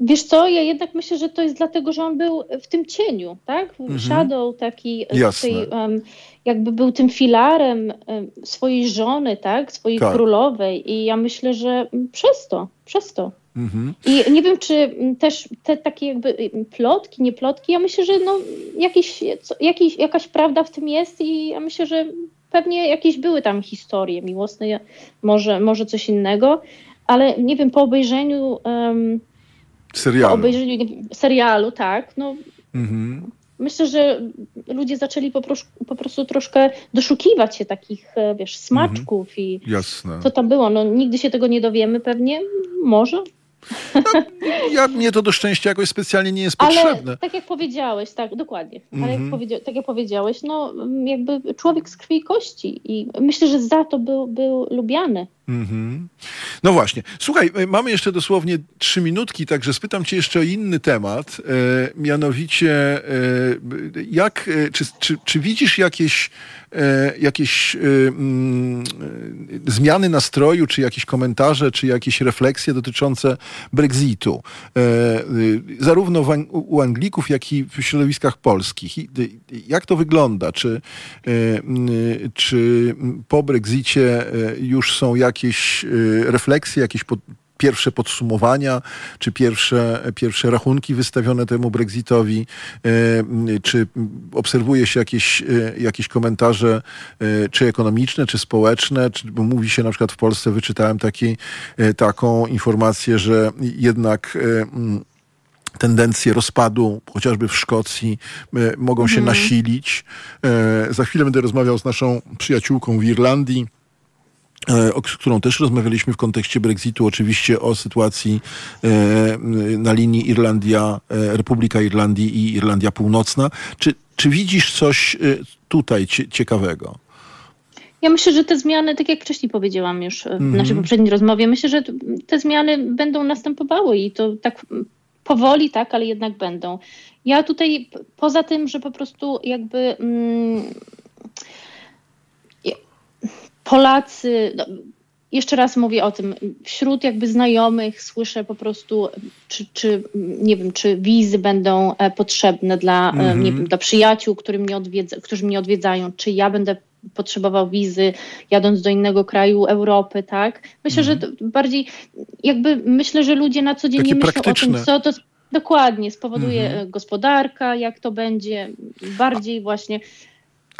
Wiesz co, ja jednak myślę, że to jest dlatego, że on był w tym cieniu, tak? Mhm. Shadow taki, tej, um, jakby był tym filarem um, swojej żony, tak? Swojej tak. królowej i ja myślę, że przez to, przez to. Mhm. I nie wiem, czy też te takie jakby plotki, nie plotki, ja myślę, że no jakiś, jakiś, jakaś prawda w tym jest i ja myślę, że pewnie jakieś były tam historie miłosne, może, może coś innego, ale nie wiem, po obejrzeniu um, serialu. Po obejrzeniu serialu, tak, no mhm. myślę, że ludzie zaczęli po, po, prostu troszkę doszukiwać się takich, e, wiesz, smaczków mhm. i Jasne. co tam było. No nigdy się tego nie dowiemy pewnie, może. No, ja, mnie to do szczęścia jakoś specjalnie nie jest potrzebne. Ale tak jak powiedziałeś, tak, dokładnie. Ale jak mhm. powiedzia tak jak powiedziałeś, no jakby człowiek z krwi i kości i myślę, że za to był, był lubiany. Mhm. No właśnie. Słuchaj, e, mamy jeszcze dosłownie trzy minutki, także spytam cię jeszcze o inny temat. E, mianowicie, e, jak, e, czy, czy, czy widzisz jakieś, jakieś e, mm, zmiany nastroju, czy jakieś komentarze, czy jakieś refleksje dotyczące Brexitu? zarówno u Anglików, jak i w środowiskach polskich. jak to wygląda? Czy, czy po Brexicie już są jakieś refleksje, jakieś pierwsze podsumowania, czy pierwsze, pierwsze rachunki wystawione temu Brexitowi, y, czy obserwuje się jakieś, y, jakieś komentarze, czy ekonomiczne, czy społeczne, czy, bo mówi się na przykład w Polsce, wyczytałem taki, taką informację, że jednak mm, tendencje rozpadu, chociażby w Szkocji, mogą się mhm. nasilić. Za chwilę będę rozmawiał z naszą przyjaciółką w Irlandii, E, z którą też rozmawialiśmy w kontekście Brexitu, oczywiście o sytuacji e, na linii Irlandia, e, Republika Irlandii i Irlandia Północna. Czy, czy widzisz coś tutaj ciekawego? Ja myślę, że te zmiany, tak jak wcześniej powiedziałam już w mm -hmm. naszej poprzedniej rozmowie, myślę, że te zmiany będą następowały i to tak powoli, tak, ale jednak będą. Ja tutaj poza tym, że po prostu jakby. Mm, Polacy, no, jeszcze raz mówię o tym, wśród jakby znajomych słyszę po prostu, czy, czy nie wiem, czy wizy będą e, potrzebne dla, mm -hmm. nie wiem, dla przyjaciół, mnie odwiedza, którzy mnie odwiedzają, czy ja będę potrzebował wizy jadąc do innego kraju Europy, tak? Myślę, -hmm. że mhm. bardziej jakby myślę, że ludzie na co dzień Takie nie myślą o tym, co to dokładnie spowoduje mm -hmm. gospodarka, jak to będzie, bardziej właśnie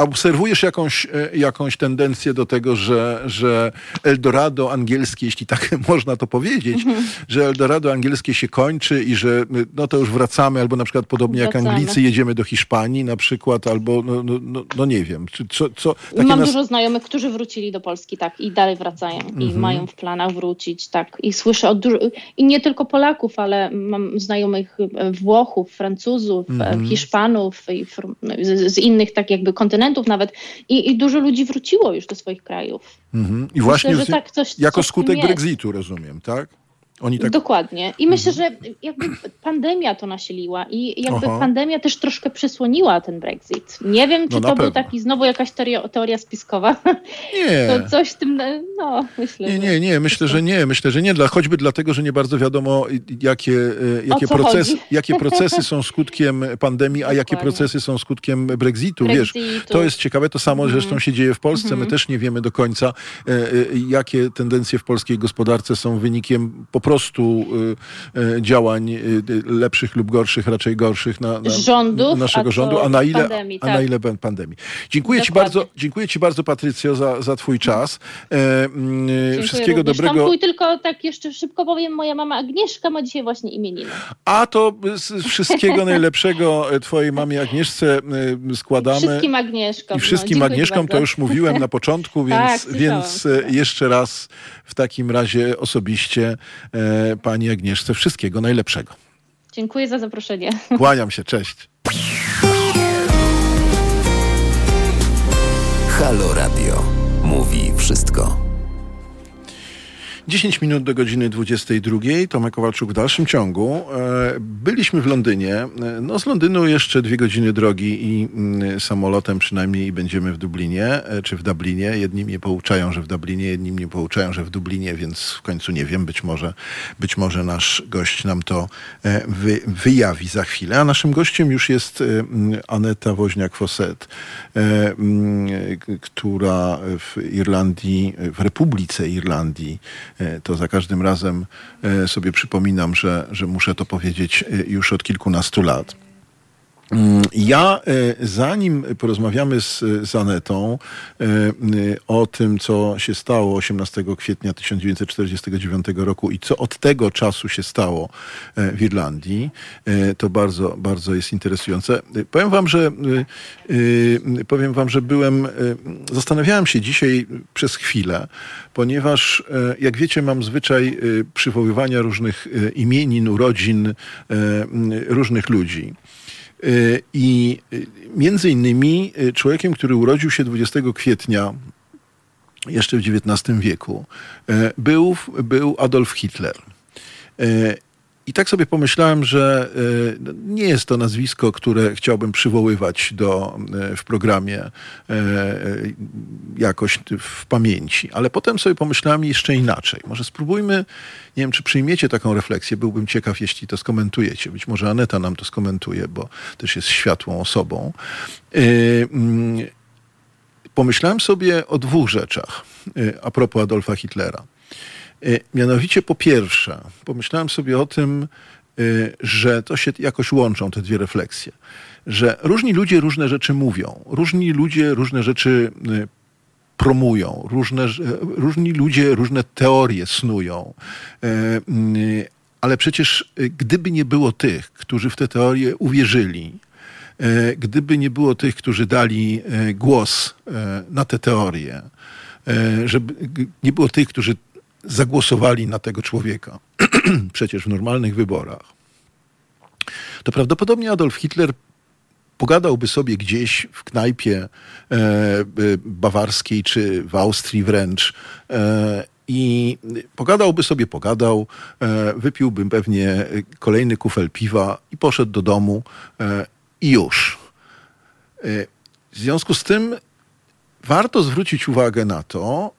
obserwujesz jakąś, e, jakąś tendencję do tego, że, że Eldorado angielskie, jeśli tak można to powiedzieć, mhm. że Eldorado angielskie się kończy i że no to już wracamy, albo na przykład podobnie wracamy. jak Anglicy jedziemy do Hiszpanii na przykład, albo no, no, no, no nie wiem. Czy, co, co, Mam nas... dużo znajomych, którzy wrócili do Polski, tak, i dalej wracają i mhm. mają w planach wrócić, tak. I słyszę od dużo... i nie tylko Polaków, ale mam znajomych e, Włochów, Francuzów, e, mhm. Hiszpanów i z, z innych tak jakby kontynentów, nawet i, i dużo ludzi wróciło już do swoich krajów. Mhm. I właśnie Myślę, tak coś, jako coś skutek Brexitu, rozumiem, tak? Tak... Dokładnie. I myślę, że jakby pandemia to nasiliła i jakby Aha. pandemia też troszkę przysłoniła ten Brexit. Nie wiem, czy no to pewno. był taki znowu jakaś teoria, teoria spiskowa. Nie. To coś w tym, no myślę. Nie, nie, nie, myślę, że nie. Myślę, że nie, dla, choćby dlatego, że nie bardzo wiadomo, jakie, e, jakie, proces, jakie procesy są skutkiem pandemii, a jakie procesy są skutkiem Brexitu. Brexitu. Wiesz, to jest ciekawe, to samo mm. zresztą się dzieje w Polsce. My mhm. też nie wiemy do końca, e, e, jakie tendencje w polskiej gospodarce są wynikiem po prostu y, y, działań y, lepszych lub gorszych, raczej gorszych na, na Rządów, naszego rządu, a na ile pandemii, a na tak. ile pandemii. Dziękuję Ci bardzo, dziękuję Ci bardzo Patrycjo za, za Twój czas. E, mm, wszystkiego również. dobrego. Tam tylko tak jeszcze szybko powiem, moja mama Agnieszka ma dzisiaj właśnie imieniny. A to wszystkiego najlepszego e, Twojej mamie Agnieszce e, składamy. Wszystkim Agnieszkom. I wszystkim no, Agnieszkom to już mówiłem na początku, więc, tak, więc jeszcze raz w takim razie osobiście pani Agnieszce wszystkiego najlepszego. Dziękuję za zaproszenie. Kłaniam się, cześć. Halo Radio. Mówi wszystko. 10 minut do godziny 22. Tomek Kowalczuk w dalszym ciągu. E, byliśmy w Londynie. E, no z Londynu jeszcze dwie godziny drogi i mm, samolotem przynajmniej będziemy w Dublinie, e, czy w Dublinie. Jedni mnie pouczają, że w Dublinie, jedni mnie pouczają, że w Dublinie, więc w końcu nie wiem. Być może, być może nasz gość nam to wy, wyjawi za chwilę. A naszym gościem już jest Aneta Woźniak-Fosset, która w Irlandii, w Republice Irlandii to za każdym razem e, sobie przypominam, że, że muszę to powiedzieć e, już od kilkunastu lat. Mm, ja, zanim porozmawiamy z, z Anetą o tym, co się stało 18 kwietnia 1949 roku i co od tego czasu się stało w Irlandii, to bardzo, bardzo jest interesujące. Powiem wam, że powiem wam, że byłem, zastanawiałem się dzisiaj przez chwilę, ponieważ jak wiecie, mam zwyczaj przywoływania różnych imienin, urodzin różnych ludzi. Y, I y, między innymi y, człowiekiem, który urodził się 20 kwietnia jeszcze w XIX wieku, był, był Adolf Hitler. I tak sobie pomyślałem, że e, nie jest to nazwisko, które chciałbym przywoływać do, e, w programie e, jakoś w pamięci. Ale potem sobie pomyślałem jeszcze inaczej. Może spróbujmy, nie wiem, czy przyjmiecie taką refleksję. Byłbym ciekaw, jeśli to skomentujecie. Być może Aneta nam to skomentuje, bo też jest światłą osobą. Mm, pomyślałem sobie o dwóch rzeczach a propos Adolfa Hitlera. E, mianowicie po pierwsze, pomyślałem sobie o tym, e, że to się jakoś łączą te dwie refleksje. Że różni ludzie różne rzeczy mówią, różni ludzie różne rzeczy e, promują, różne, różni ludzie różne teorie snują. Ale przecież gdyby nie było tych, którzy w te teorie uwierzyli, gdyby nie było tych, którzy dali głos na te teorie, żeby nie było tych, którzy zagłosowali na tego człowieka, przecież w normalnych wyborach, to prawdopodobnie Adolf Hitler pogadałby sobie gdzieś w knajpie e, e, bawarskiej czy w Austrii wręcz e, i pogadałby sobie, pogadał, e, wypiłby pewnie kolejny kufel piwa i poszedł do domu e, i już. E, w związku z tym warto zwrócić uwagę na to,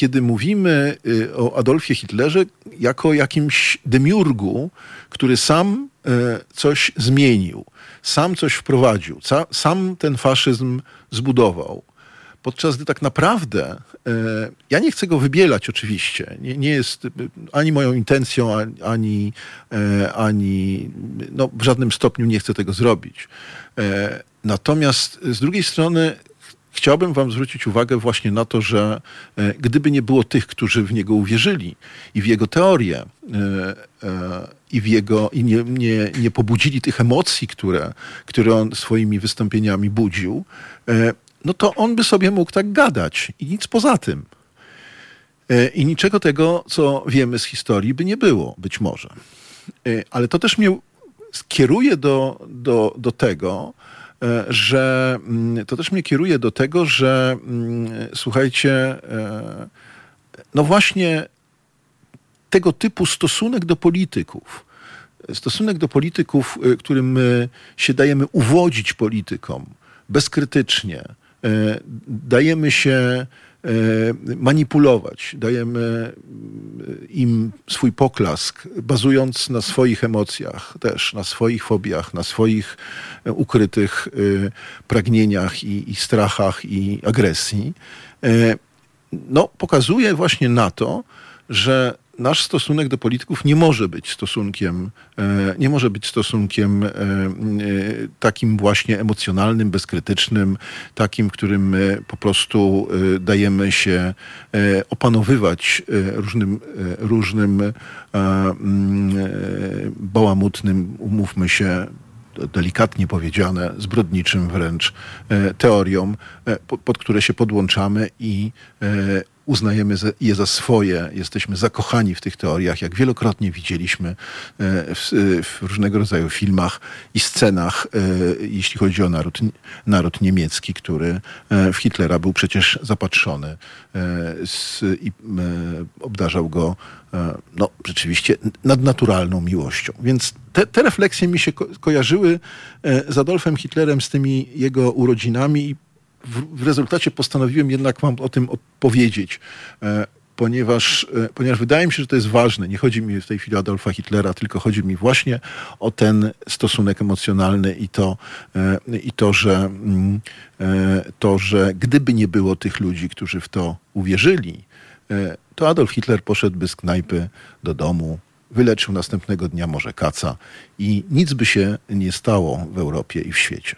kiedy mówimy y, o Adolfie Hitlerze jako jakimś demiurgu, który sam e, coś zmienił, sam coś wprowadził, sam ten faszyzm zbudował. Podczas gdy tak naprawdę, e, ja nie chcę go wybielać oczywiście, nie, nie jest ani moją intencją, ani, ani no, w żadnym stopniu nie chcę tego zrobić. Natomiast z drugiej strony chciałbym wam zwrócić uwagę właśnie na to, że e, gdyby nie było tych, którzy w niego uwierzyli i w jego teorię, e, e, i w jego, i nie, nie, nie pobudzili tych emocji, które, które on swoimi wystąpieniami budził, no to on by sobie mógł tak gadać i nic poza tym. I niczego tego, co wiemy z historii, by nie było, być może. Ale to też mnie skieruje do, do, do tego, że mm, to też mnie kieruje do tego, że mm, słuchajcie, e, no właśnie tego typu stosunek do polityków, stosunek do polityków, e, którym my się dajemy uwodzić politykom bezkrytycznie, dajemy się E, manipulować. Dajemy e, im swój poklask, bazując na swoich emocjach, też na swoich fobiach, na swoich e, ukrytych pragnieniach i, i strachach i agresji. No, pokazuje właśnie na to, że nasz stosunek do polityków nie może być stosunkiem, e, nie może być stosunkiem e, e, takim właśnie emocjonalnym, bezkrytycznym, takim, którym my po prostu dajemy się opanowywać różnym, różnym mm, bałamutnym, umówmy się, delikatnie powiedziane, zbrodniczym wręcz teoriom, pod które się podłączamy i uznajemy je za swoje, jesteśmy zakochani w tych teoriach, jak wielokrotnie widzieliśmy w, w różnego rodzaju filmach i scenach, jeśli chodzi o naród, naród niemiecki, który w Hitlera był przecież zapatrzony z, i obdarzał go no, rzeczywiście nadnaturalną miłością. Więc te, te refleksje mi się ko kojarzyły z Adolfem Hitlerem, z tymi jego urodzinami i w, w rezultacie postanowiłem jednak wam o tym opowiedzieć ponieważ, ponieważ wydaje mi się, że to jest ważne. Nie chodzi mi w tej chwili o Adolfa Hitlera, tylko chodzi mi właśnie o ten stosunek emocjonalny i to, i to, że, to, że gdyby nie było tych ludzi, którzy w to uwierzyli, to Adolf Hitler poszedłby z knajpy do domu, wyleczył następnego dnia może kaca i nic by się nie stało w Europie i w świecie.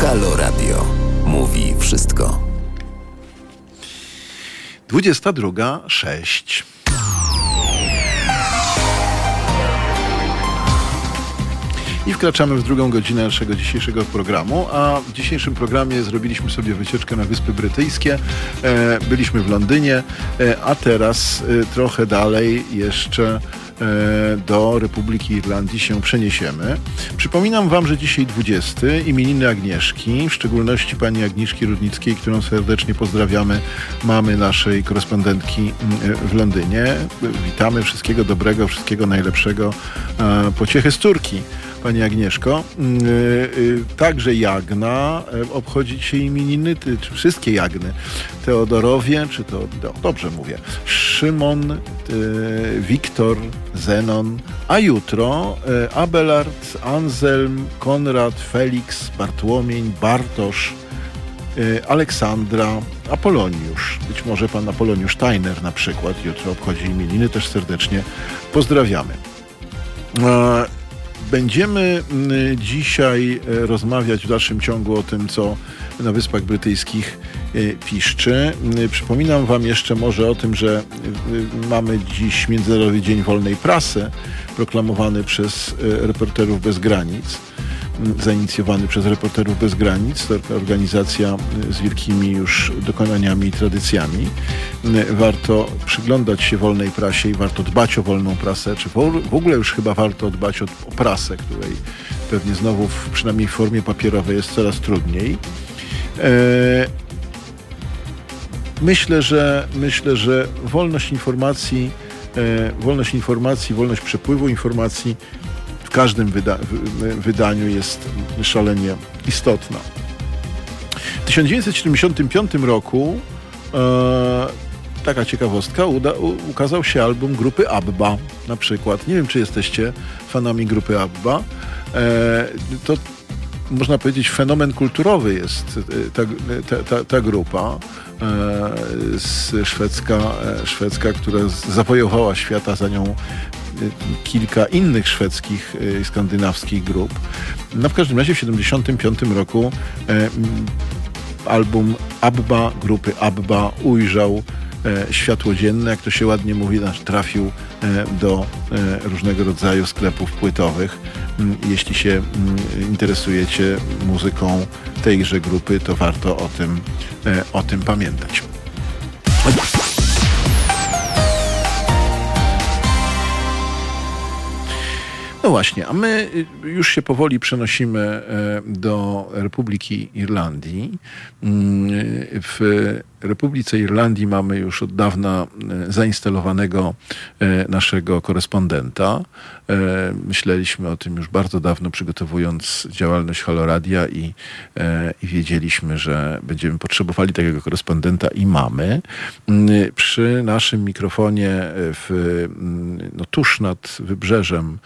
Halo Radio. Mówi wszystko. 22.06. I wkraczamy w drugą godzinę naszego dzisiejszego programu, a w dzisiejszym programie zrobiliśmy sobie wycieczkę na Wyspy Brytyjskie. E, byliśmy w Londynie, e, a teraz e, trochę dalej jeszcze do Republiki Irlandii się przeniesiemy. Przypominam Wam, że dzisiaj 20 imieniny Agnieszki, w szczególności pani Agnieszki Rudnickiej, którą serdecznie pozdrawiamy, mamy naszej korespondentki w Londynie. Witamy, wszystkiego dobrego, wszystkiego najlepszego, pociechy z Turki. Pani Agnieszko. Mm, y, y, także Jagna e, obchodzi dzisiaj imieniny, czy wszystkie Jagny. Teodorowie, czy to, no, dobrze mówię, Szymon, y, Wiktor, Zenon, a jutro e, Abelard, Anselm, Konrad, Felix, Bartłomień, Bartosz, Aleksandra, Apoloniusz. Być może pan Apoloniusz Steiner na przykład jutro obchodzi imieniny, też serdecznie pozdrawiamy. Będziemy mm, dzisiaj e, rozmawiać w dalszym ciągu o tym, co na Wyspach Brytyjskich e, piszczy. Mm, przypominam Wam jeszcze może o tym, że e, mamy dziś Międzynarodowy Dzień Wolnej Prasy, proklamowany przez Reporterów Bez Granic zainicjowany przez Reporterów Bez Granic. To organizacja z wielkimi już dokonaniami i tradycjami. Warto przyglądać się wolnej prasie i warto dbać o wolną prasę, czy w ogóle już chyba warto dbać o, prasę, której pewnie znowu, w, przynajmniej w formie papierowej, jest coraz trudniej. E, myślę, że myślę, że wolność informacji, e, wolność informacji, wolność przepływu informacji w każdym wyda wydaniu jest szalenie istotna. W 1975 roku e, taka ciekawostka, uda, ukazał się album grupy ABBA na przykład. Nie wiem, czy jesteście fanami grupy ABBA. E, to można powiedzieć fenomen kulturowy jest e, ta, ta, ta, ta grupa e, szwedzka, e, szwedzka, która zawojowała świata, za nią kilka innych szwedzkich i skandynawskich grup. No w każdym razie w 1975 roku e, album Abba, grupy Abba ujrzał światło dzienne, jak to się ładnie mówi, trafił do różnego rodzaju sklepów płytowych. Mm, jeśli się mm, interesujecie muzyką tejże grupy, to warto o tym, o tym pamiętać. No właśnie, a my y, już się powoli przenosimy e, do Republiki Irlandii. Mm, w Republice Irlandii mamy już od dawna e, zainstalowanego e, naszego korespondenta. Myśleliśmy o tym już bardzo dawno, przygotowując działalność Haloradia i, i wiedzieliśmy, że będziemy potrzebowali takiego korespondenta i mamy. Mm, przy naszym mikrofonie w, mm, no, tuż nad wybrzeżem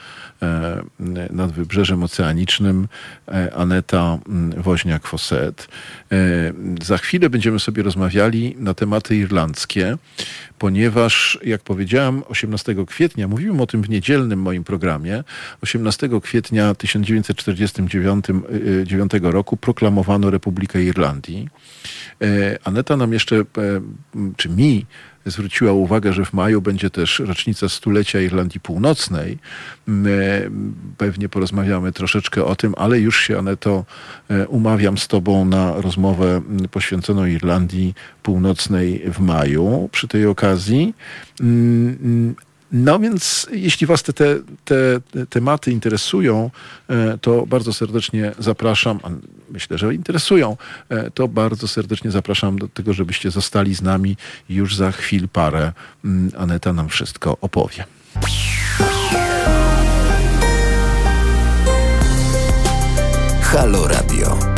E, nad Wybrzeżem Oceanicznym e, Aneta mm, Woźniak-Fosset. E, za chwilę będziemy sobie rozmawiali na tematy irlandzkie, ponieważ, jak powiedziałem, 18 kwietnia, mówiłem o tym w niedzielnym moim programie, 18 kwietnia 1949 roku proklamowano Republikę Irlandii. Aneta nam jeszcze, czy mi, zwróciła uwagę, że w maju będzie też rocznica stulecia Irlandii Północnej. Pewnie porozmawiamy troszeczkę o tym, ale już się, Aneto, umawiam z Tobą na rozmowę poświęconą Irlandii Północnej w maju przy tej okazji. No więc jeśli Was te, te, te, tematy interesują, e, to bardzo serdecznie zapraszam, myślę, że interesują, e, to bardzo serdecznie zapraszam do tego, żebyście zostali z nami już za chwil parę. Mm, Aneta nam wszystko opowie. Halo Radio.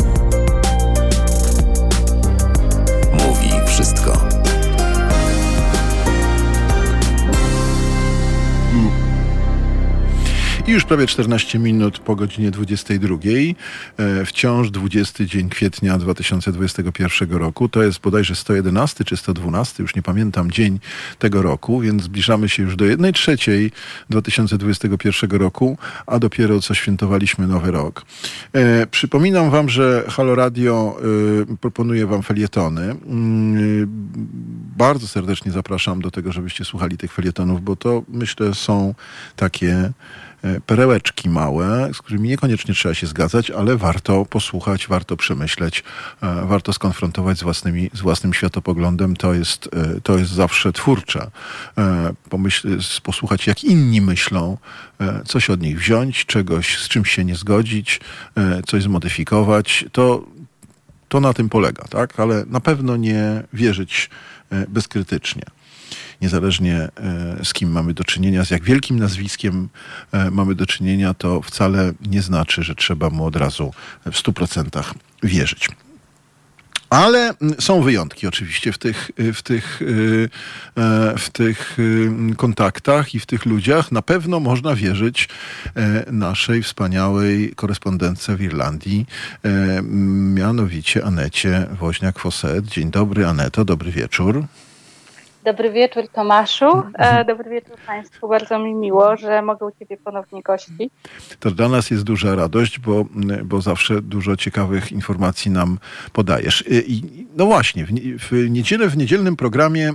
I już prawie 14 minut po godzinie 22. E, wciąż 20 dzień kwietnia 2021 roku. To jest bodajże 111 czy 112, już nie pamiętam, dzień tego roku, więc zbliżamy się już do 1 trzeciej 2021 roku, a dopiero co świętowaliśmy Nowy Rok. E, przypominam wam, że Halo Radio e, proponuje wam felietony. Mm, bardzo serdecznie zapraszam do tego, żebyście słuchali tych felietonów, bo to myślę są takie perełeczki małe, z którymi niekoniecznie trzeba się zgadzać, ale warto posłuchać, warto przemyśleć, e, warto skonfrontować z, własnymi, z własnym światopoglądem. To jest, e, to jest zawsze twórcze. Pomyśl, posłuchać, jak inni myślą, coś od nich wziąć, czegoś, z czymś się nie zgodzić, coś zmodyfikować. To, to na tym polega, tak? Ale na pewno nie wierzyć bezkrytycznie niezależnie e, z kim mamy do czynienia, z jak wielkim nazwiskiem e, mamy do czynienia, to wcale nie znaczy, że trzeba mu od razu w 100% wierzyć. Ale są wyjątki oczywiście w tych, w, tych, e, w tych kontaktach i w tych ludziach. Na pewno można wierzyć naszej wspaniałej korespondentce w Irlandii, mianowicie Anecie Woźniak-Foset. Dzień dobry Aneto, dobry wieczór. Dobry wieczór Tomaszu, e, dobry wieczór Państwu. Bardzo mi miło, że mogę u Ciebie ponownie gościć. To dla nas jest duża radość, bo, bo zawsze dużo ciekawych informacji nam podajesz. I, no właśnie, w, w niedzielę, w niedzielnym programie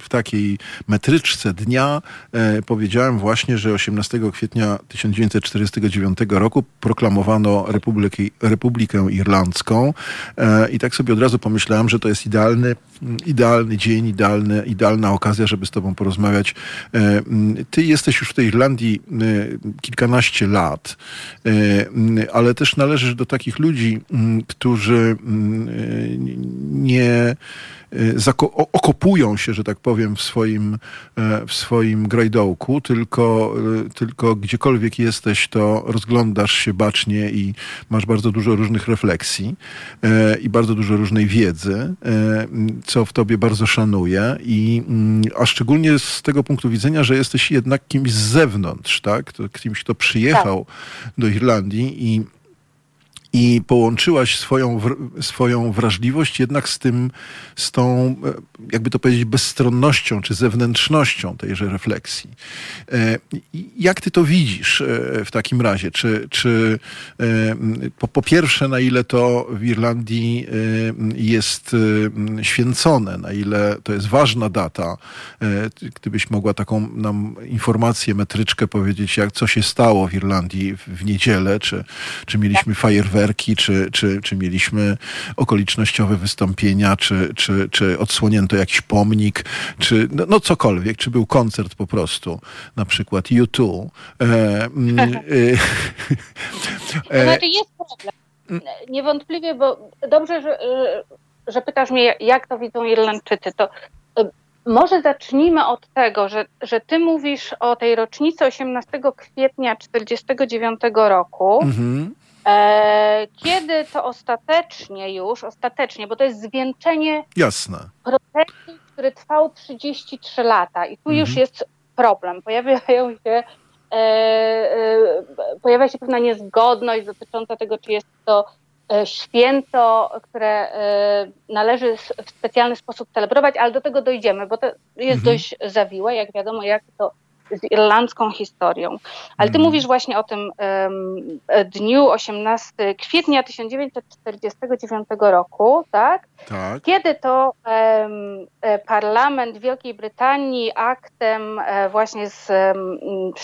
w takiej metryczce dnia e, powiedziałem właśnie, że 18 kwietnia 1949 roku proklamowano Republikę, Republikę Irlandzką e, i tak sobie od razu pomyślałem, że to jest idealny, idealny dzień, idealne, idealna okazja, żeby z Tobą porozmawiać. E, mm, ty jesteś już w tej Irlandii e, kilkanaście lat, e, mm, ale też należysz do takich ludzi, mm, którzy nie okopują się, że tak powiem, w swoim, w swoim grajdołku, tylko, tylko gdziekolwiek jesteś, to rozglądasz się bacznie i masz bardzo dużo różnych refleksji i bardzo dużo różnej wiedzy, co w tobie bardzo szanuję i, mm, a szczególnie z tego punktu widzenia, że jesteś jednak kimś z zewnątrz, tak? Kimś, kto przyjechał tak. do Irlandii i i połączyłaś swoją, swoją wrażliwość jednak z tym, z tą, e, jakby to powiedzieć, bezstronnością czy zewnętrznością tejże refleksji. E, jak ty to widzisz e, w takim razie? Czy, czy po, po pierwsze, na ile to w Irlandii jest święcone, na ile to jest ważna data? Gdybyś mogła taką nam informację, metryczkę powiedzieć, jak co się stało w Irlandii w, w niedzielę, czy, czy mieliśmy fajerwerki, czy, czy, czy mieliśmy okolicznościowe wystąpienia, czy, czy, czy odsłonięto jakiś pomnik, czy no, no cokolwiek, czy był koncert po prostu, na przykład U2. E, mm, e, to znaczy jest problem. Niewątpliwie, bo dobrze, że, że pytasz mnie, jak to widzą Irlandczycy. To e, może zacznijmy od tego, że, że ty mówisz o tej rocznicy 18 kwietnia 1949 roku. Mhm. E, kiedy to ostatecznie już, ostatecznie, bo to jest zwieńczenie Jasne. procesu, który trwał 33 lata i tu mhm. już jest problem. Pojawiają się, e, e, pojawia się pewna niezgodność dotycząca tego, czy jest to e, święto, które e, należy w specjalny sposób celebrować, ale do tego dojdziemy, bo to jest mhm. dość zawiłe, jak wiadomo, jak to z irlandzką historią. Ale ty mm. mówisz właśnie o tym um, dniu 18 kwietnia 1949 roku, tak? tak. Kiedy to um, parlament Wielkiej Brytanii aktem e, właśnie z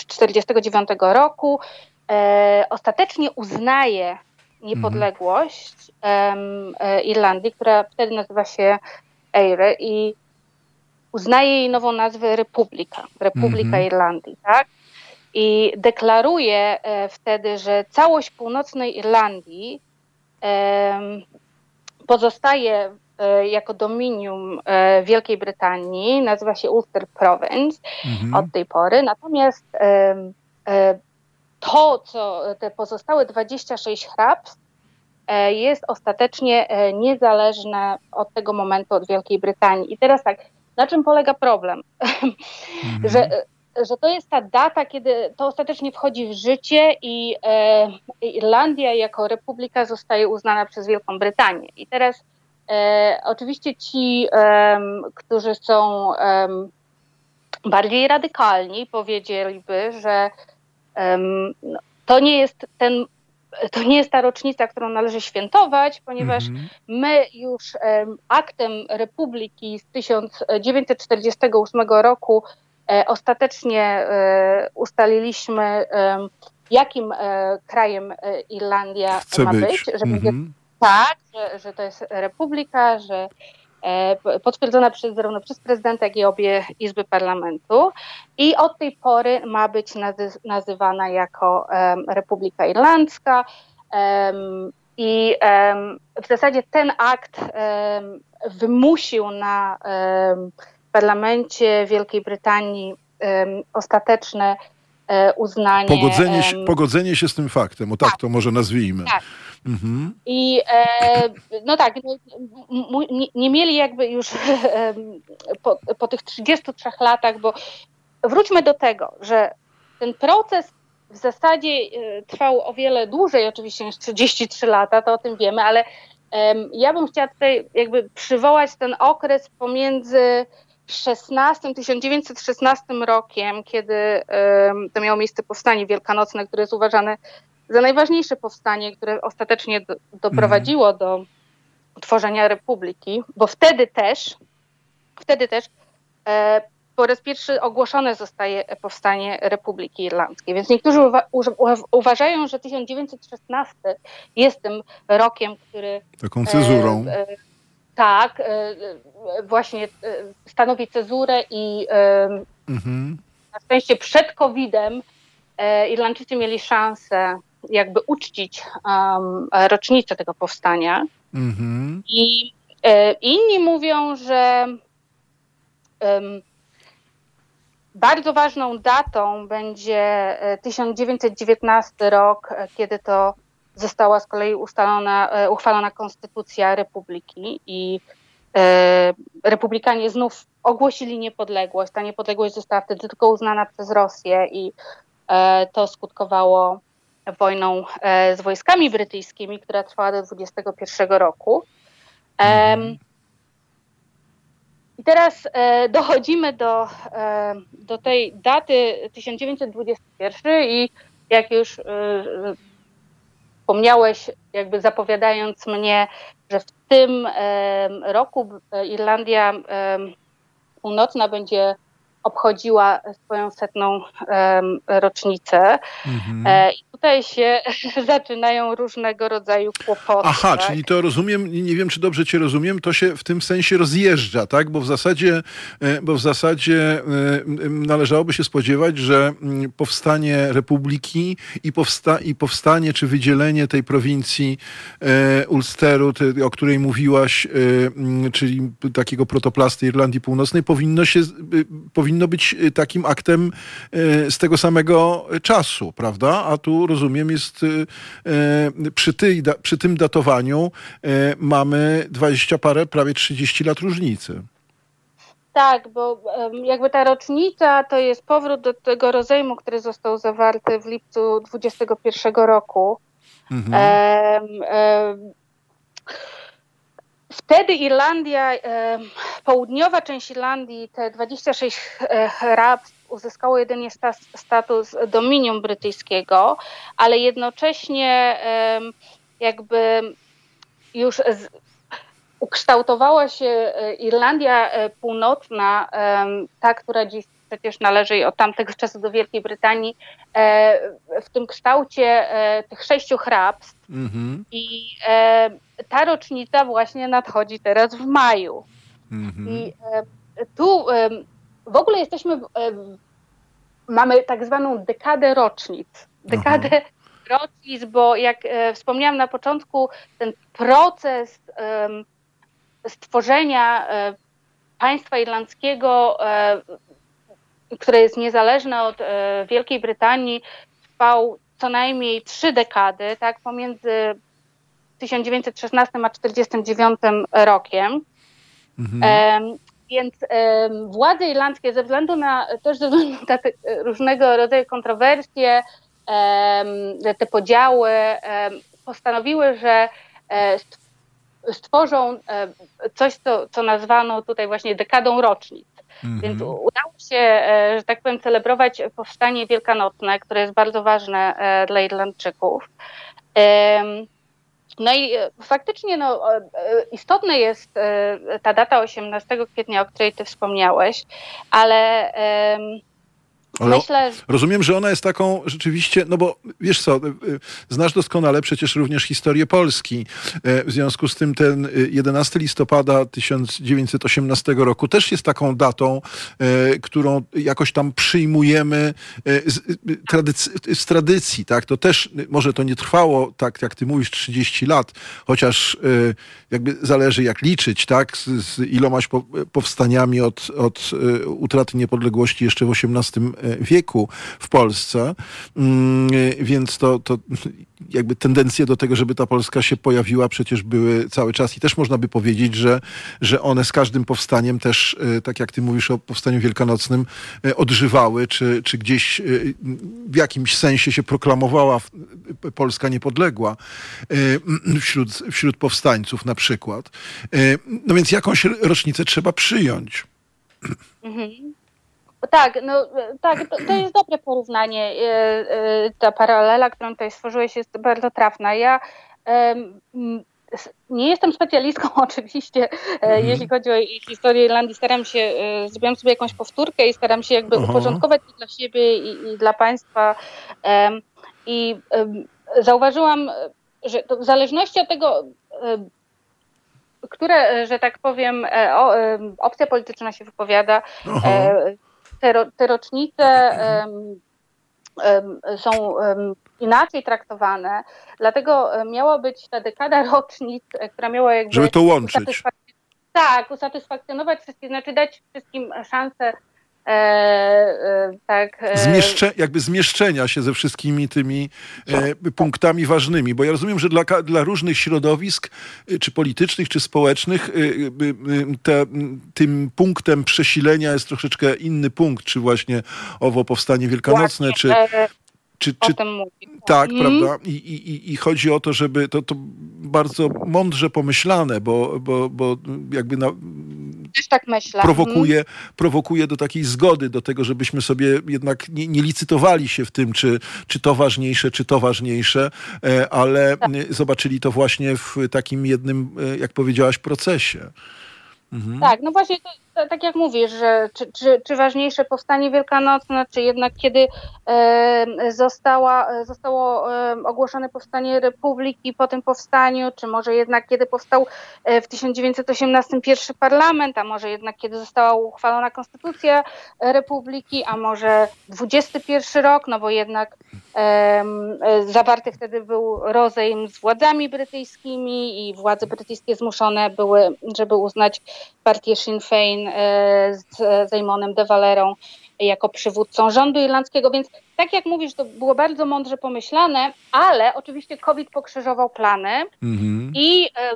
1949 roku e, ostatecznie uznaje niepodległość um, Irlandii, która wtedy nazywa się Eire i uznaje jej nową nazwę Republika, Republika mhm. Irlandii, tak? I deklaruje e, wtedy, że całość północnej Irlandii pozostaje e, jako dominium e, Wielkiej Brytanii, nazywa się Ulster Province mhm. od tej pory, natomiast to, co te pozostałe 26 hrabstw jest ostatecznie niezależne od tego momentu od Wielkiej Brytanii. I teraz tak, na czym polega problem? Mhm. że, że to jest ta data, kiedy to ostatecznie wchodzi w życie i e, Irlandia jako republika zostaje uznana przez Wielką Brytanię. I teraz e, oczywiście ci, e, którzy są bardziej radykalni, powiedzieliby, że no, to nie jest ten to nie jest ta rocznica, którą należy świętować, ponieważ mm -hmm. my już um, aktem Republiki z 1948 roku e, ostatecznie e, ustaliliśmy, e, jakim krajem e, Irlandia Chce ma być, być że mm -hmm. będzie, tak, że, że to jest republika, że potwierdzona przez, zarówno przez prezydenta, jak i obie izby parlamentu. I od tej pory ma być nazy nazywana jako Republika Irlandzka. I w zasadzie ten akt wymusił na parlamencie Wielkiej Brytanii ostateczne e, uznanie. Pogodzenie się, pogodzenie się z tym faktem, o tak, tak to może nazwijmy. Tak. I e, no tak, no, nie, nie, mieli jakby już po, po tych 33 latach, bo wróćmy do tego, że ten proces w zasadzie e, trwał o wiele dłużej oczywiście niż 33 lata, to o tym wiemy, ale ja bym chciała tutaj jakby przywołać ten okres pomiędzy 16, 1916 rokiem, kiedy to miało miejsce powstanie wielkanocne, które jest uważane za najważniejsze powstanie, które ostatecznie do, doprowadziło mhm. do utworzenia republiki, bo wtedy też, wtedy też e, po raz pierwszy ogłoszone zostaje powstanie Republiki Irlandzkiej. Więc niektórzy uwa uważają, że 1916 jest tym rokiem, który. Taką cezurą. E, e, tak, e, właśnie e, stanowi cezurę i mhm. na szczęście przed COVID-em Irlandczycy mieli szansę jakby uczcić um, rocznicę tego powstania. Mm-hmm. I e, inni mówią, że um, bardzo ważną datą będzie 1919 e, rok, e, kiedy to została z kolei ustalona, uchwalona konstytucja republiki i e, republikanie znów ogłosili niepodległość. Ta niepodległość została wtedy tylko uznana przez Rosję i e, to skutkowało wojną e, z wojskami brytyjskimi, która trwała do 21 roku. I teraz e, dochodzimy do, e, do tej daty 1921 i jak już wspomniałeś, jakby zapowiadając mnie, że w tym roku Irlandia Północna będzie obchodziła swoją setną rocznicę. Mhm. E, I tutaj się zaczynają różnego rodzaju kłopoty. Aha, tak? czyli to rozumiem, nie wiem czy dobrze cię rozumiem, to się w tym sensie rozjeżdża, tak? Bo w zasadzie, e, bo w zasadzie e, należałoby się spodziewać, że powstanie republiki i, powsta i powstanie czy wydzielenie tej prowincji Ulsteru, te, o której mówiłaś, czyli takiego protoplasty Irlandii Północnej, powinno się powinno powinno być y, takim aktem y, z tego samego czasu, prawda? A tu rozumiem jest y, przy, tej, przy tym datowaniu mamy 20 parę, prawie 30 lat różnicy. Tak, bo jakby ta rocznica to jest powrót do tego rozejmu, który został zawarty w lipcu 2021 roku. Mhm. Wtedy Irlandia, południowa część Irlandii, te 26 hrabstw uzyskało jedynie status dominium brytyjskiego, ale jednocześnie jakby już ukształtowała się e, Irlandia e, Północna, ta, która dziś przecież należy od tamtego czasu do Wielkiej Brytanii, w tym kształcie tych sześciu hrabstw. Mm-hmm. I ta rocznica właśnie nadchodzi teraz w maju. Mm-hmm. I tu w ogóle jesteśmy, mamy tak zwaną dekadę rocznic. Dekadę Aha. rocznic, bo jak wspomniałam na początku, ten proces stworzenia e, państwa irlandzkiego, e, które jest niezależne od e, Wielkiej Brytanii, trwał co najmniej trzy dekady, tak, pomiędzy 1916 a 1949 rokiem. Mhm. Więc władze irlandzkie ze względu na też ze względu na te różnego rodzaju kontrowersje, te podziały, postanowiły, że stworzą e, coś, co, co nazwano tutaj właśnie dekadą rocznic. Mhm. Więc udało się, e, że tak powiem, celebrować powstanie wielkanocne, które jest bardzo ważne e, dla Irlandczyków. No i faktycznie no, istotna jest ta data 18 kwietnia, o której ty wspomniałeś, ale ale Myślę. Rozumiem, że ona jest taką rzeczywiście, no bo wiesz co, y, y, znasz doskonale przecież również historię Polski. E, w związku z tym ten 11 y, listopada 1918 roku też jest taką datą, którą jakoś tam przyjmujemy z, tradycji, z tradycji, tak? To też, może to nie trwało, tak jak ty mówisz, 30 lat, chociaż jakby zależy jak liczyć, tak? Z, z ilomaś powstaniami od, od utraty niepodległości jeszcze w XVIII wieku w Polsce, mm, więc to, to jakby tendencje do tego, żeby ta Polska się pojawiła, przecież były cały czas i też można by powiedzieć, że, że one z każdym powstaniem też, e, tak jak ty mówisz o powstaniu wielkanocnym, e, odżywały, czy, czy gdzieś e, w jakimś sensie się proklamowała Polska niepodległa wśród, wśród powstańców na przykład. No więc jakąś rocznicę trzeba przyjąć. Mhm. Tak, no tak, to, to, jest dobre porównanie. E, e, ta paralela, którą tutaj stworzyłeś, jest bardzo trafna. Ja nie jestem specjalistką oczywiście, mm. jeśli chodzi o historię Irlandii. Staram się, zrobiłam sobie jakąś powtórkę i staram się jakby uporządkować to dla siebie i, i dla państwa. I zauważyłam, że w zależności od tego, które, że tak powiem, opcja polityczna się wypowiada, Aha te, te rocznice są inaczej traktowane, dlatego miała być ta dekada rocznic, e, która miała jakby... Żeby to łączyć. Tak, usatysfakcjonować wszystkich, znaczy dać wszystkim szansę E, e, tak. E, Zmieszcze, jakby zmieszczenia się ze wszystkimi tymi e, punktami ważnymi, bo ja rozumiem, że dla, dla różnych środowisk, e, czy politycznych, czy społecznych, e, te, tym punktem przesilenia jest troszeczkę inny punkt, czy właśnie owo powstanie wielkanocne, właśnie, czy czy, czy, tak, mm. prawda? I, i, I chodzi o to, żeby to, to bardzo mądrze pomyślane, bo, bo, bo jakby na, tak. Prowokuje, mm. prowokuje do takiej zgody, do tego, żebyśmy sobie jednak nie, nie licytowali się w tym, czy, czy to ważniejsze, czy to ważniejsze, e, ale tak. zobaczyli to właśnie w takim jednym, e, jak powiedziałaś, procesie. Mhm. Tak, no właśnie to, tak jak mówisz, że czy, czy, czy ważniejsze powstanie wielkanocne, czy jednak kiedy e, została, zostało e, ogłoszone powstanie Republiki po tym powstaniu, czy może jednak kiedy powstał e, w 1918 pierwszy parlament, a może jednak kiedy została uchwalona konstytucja Republiki, a może 21 rok, no bo jednak e, zawarty wtedy był rozejm z władzami brytyjskimi i władze brytyjskie zmuszone były, żeby uznać partię Sinn Féin e, z Zajmonem de Valerą jako przywódcą rządu irlandzkiego, więc tak jak mówisz, to było bardzo mądrze pomyślane, ale oczywiście COVID pokrzyżował plany mhm. i e,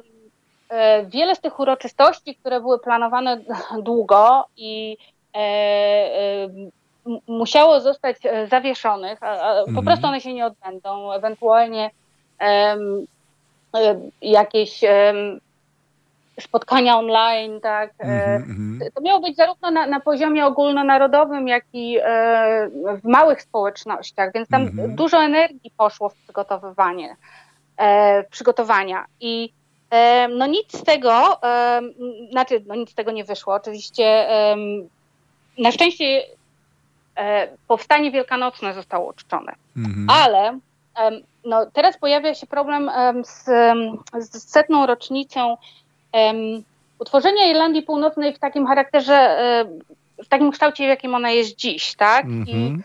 e, wiele z tych uroczystości, które były planowane długo i musiało zostać zawieszonych, po mhm. prostu one się nie odbędą, ewentualnie jakieś spotkania online, tak. Mm-hmm. To miało być zarówno na, na, poziomie ogólnonarodowym, jak i w małych społecznościach, więc tam mm-hmm. dużo energii poszło w przygotowywanie, przygotowania i no nic z tego, znaczy no nic z tego nie wyszło. Oczywiście na szczęście powstanie wielkanocne zostało uczczone, mm-hmm. ale no, teraz pojawia się problem z, z setną rocznicą utworzenia Irlandii Północnej w takim charakterze, w takim kształcie, w jakim ona jest dziś, tak? Mm-hmm. I mhm.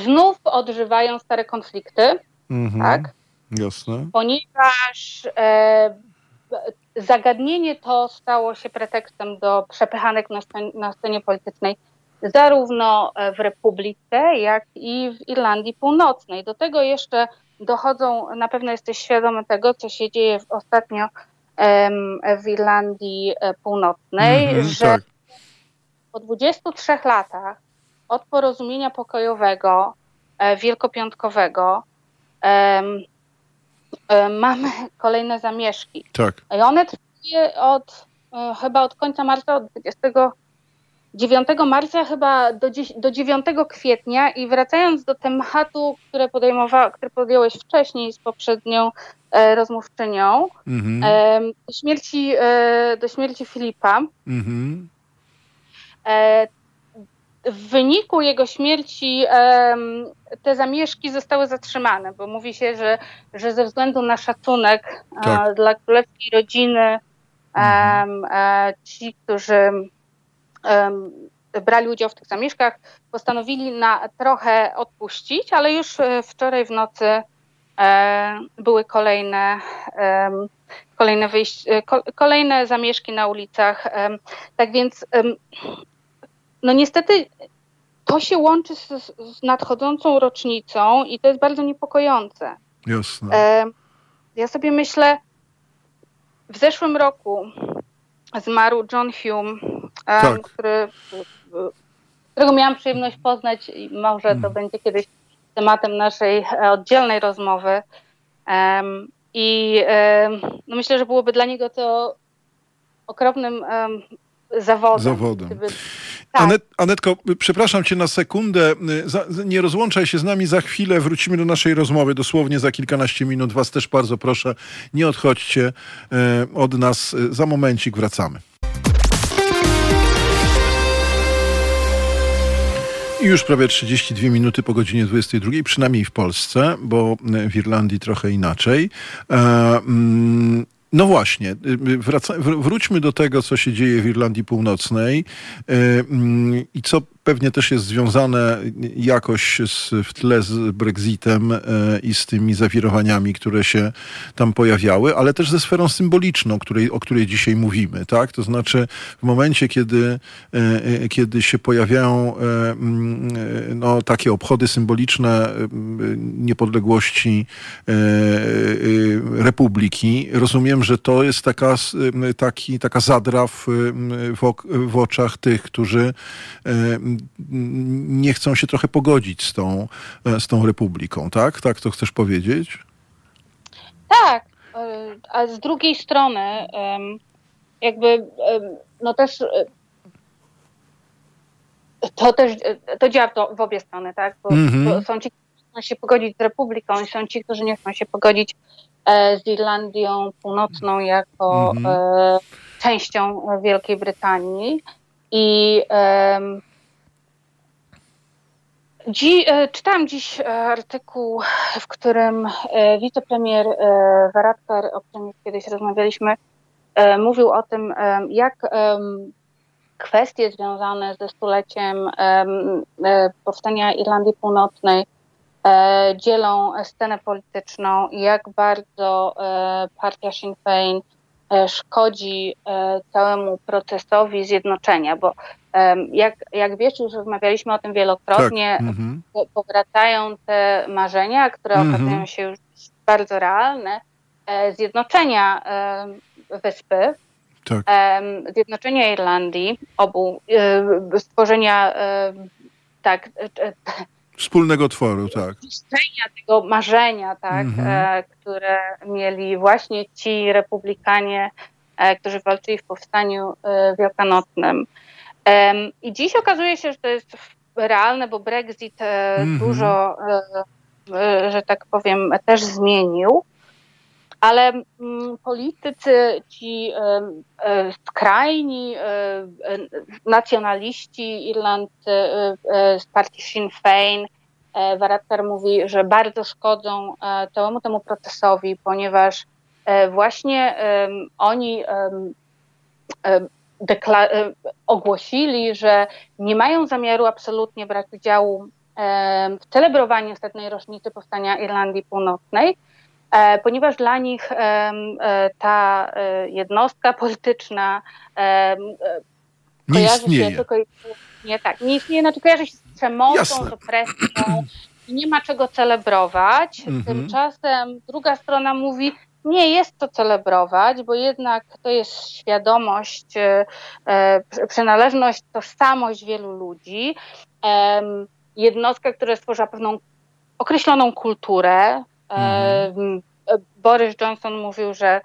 znów odżywają stare konflikty, mm-hmm. tak? Jasne. Ponieważ e, zagadnienie to stało się pretekstem do przepychanek na scenie, na scenie politycznej zarówno w Republice, jak i w Irlandii Północnej. Do tego jeszcze dochodzą, na pewno jesteś świadomy tego, co się dzieje ostatnio w Irlandii e, Północnej, mm -hmm, że tak. po 23 latach od porozumienia pokojowego e, wielkopiątkowego E, mamy kolejne zamieszki. Tak. I one trwają od chyba od końca marca, od 29 marca chyba do, do 9 kwietnia i wracając do tematu, które, podejmowa, które podjąłeś wcześniej z poprzednią e, rozmówczynią, mhm. e, do, śmierci, e, do śmierci Filipa, mhm. e, w wyniku jego śmierci te zamieszki zostały zatrzymane, bo mówi się, że, że ze względu na szacunek tak. dla królewskiej rodziny mhm. E, ci, którzy brali udział w tych zamieszkach, postanowili na trochę odpuścić, ale już e, wczoraj w nocy e, były kolejne, kolejne, wyjść, kolejne zamieszki na ulicach. Tak więc no niestety to się łączy z, z, nadchodzącą rocznicą i to jest bardzo niepokojące. Jasne. Ja sobie myślę, w zeszłym roku zmarł John Hume, tak. który, którego miałam przyjemność poznać i może to hmm. będzie kiedyś tematem naszej e, oddzielnej rozmowy. I no myślę, że byłoby dla niego to okropnym zawodem. zawodem. Gdyby, tak. Anet, Anetko, przepraszam cię na sekundę. Nie rozłączaj się z nami za chwilę. Wrócimy do naszej rozmowy dosłownie za kilkanaście minut. Was też bardzo proszę, nie odchodźcie e, od nas. Za momencik wracamy. I już prawie 32 minuty po godzinie 22, przynajmniej w Polsce, bo w Irlandii trochę inaczej. E, mm, no właśnie, y, y, wróćmy do tego, co się dzieje w Irlandii Północnej y, mm, i co pewnie też jest związane jakoś z, w tle z Brexitem e, i z tymi zawirowaniami, które się tam pojawiały, ale też ze sferą symboliczną, której, o której dzisiaj mówimy. Tak? To znaczy w momencie, kiedy, e, e, kiedy się pojawiają mm, no, takie obchody symboliczne niepodległości republiki, rozumiem, że to jest taka, taki, taka zadra w, w, w oczach tych, którzy nie chcą się trochę pogodzić z tą, e, z tą republiką, tak? Tak to chcesz powiedzieć? Tak, e, a z drugiej strony jakby no też e, to też to działa w obie strony, tak? Bo, mm -hmm. są ci, którzy chcą się pogodzić z republiką i są ci, którzy nie chcą się pogodzić z Irlandią Północną jako mm -hmm. częścią Wielkiej Brytanii. I Dzi, e, czytałam dziś e, artykuł, w którym e, wicepremier Varadkar, o którym kiedyś rozmawialiśmy, mówił o tym, jak kwestie związane ze stuleciem powstania Irlandii Północnej dzielą scenę polityczną i jak bardzo partia Sinn Féin szkodzi całemu procesowi zjednoczenia, bo jak, jak wiesz, już rozmawialiśmy o tym wielokrotnie, tak. Mhm. powracają te marzenia, które mhm. okazują się już bardzo realne, e, zjednoczenia wyspy, tak. zjednoczenia Irlandii, obu, e, stworzenia tak, Wspólnego tworu, tak. tego marzenia, tak, mhm. e, które mieli właśnie ci republikanie, e, którzy walczyli w powstaniu e, wielkanocnym. I dziś okazuje się, że to jest realne, bo Brexit mhm. dużo, że tak powiem, też zmienił ale mm, politycy, ci e, skrajni e, nacjonaliści Irland e, z partii Sinn Féin, Varadkar mówi, że bardzo szkodzą całemu temu procesowi, ponieważ właśnie oni ogłosili, że nie mają zamiaru absolutnie brać udziału w celebrowaniu setnej rocznicy powstania Irlandii Północnej, E, ponieważ dla nich e, ta e, jednostka polityczna nie kojarzy istnieje. się tylko nie tak, nie istnieje, znaczy kojarzy się z przemocą, Jasne. z opresją i nie ma czego celebrować. Mhm. Tymczasem druga strona mówi, nie jest to celebrować, bo jednak to jest świadomość, e, przynależność, tożsamość wielu ludzi. E, jednostka, która stworzyła pewną określoną kulturę, Mhm. Boris Johnson mówił, że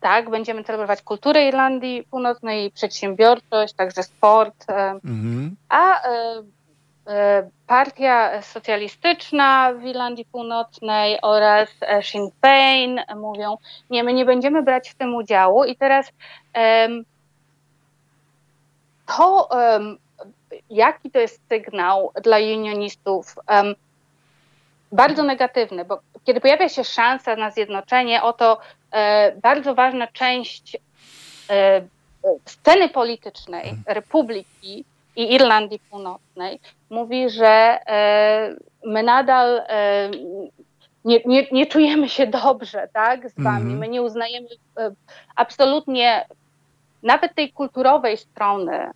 tak, będziemy celebrować kulturę Irlandii Północnej, przedsiębiorczość, także sport. Mhm. A Partia Socjalistyczna w Irlandii Północnej oraz Sinn Féin mówią, nie, my nie będziemy brać w tym udziału i teraz to, jaki to jest sygnał dla unionistów, bardzo negatywny, bo kiedy pojawia się szansa na zjednoczenie, oto e, bardzo ważna część e, sceny politycznej mhm. Republiki i Irlandii Północnej mówi, że e, my nadal e, nie, nie, nie, czujemy się dobrze tak, z wami. Mm -hmm. My nie uznajemy e, absolutnie nawet tej kulturowej strony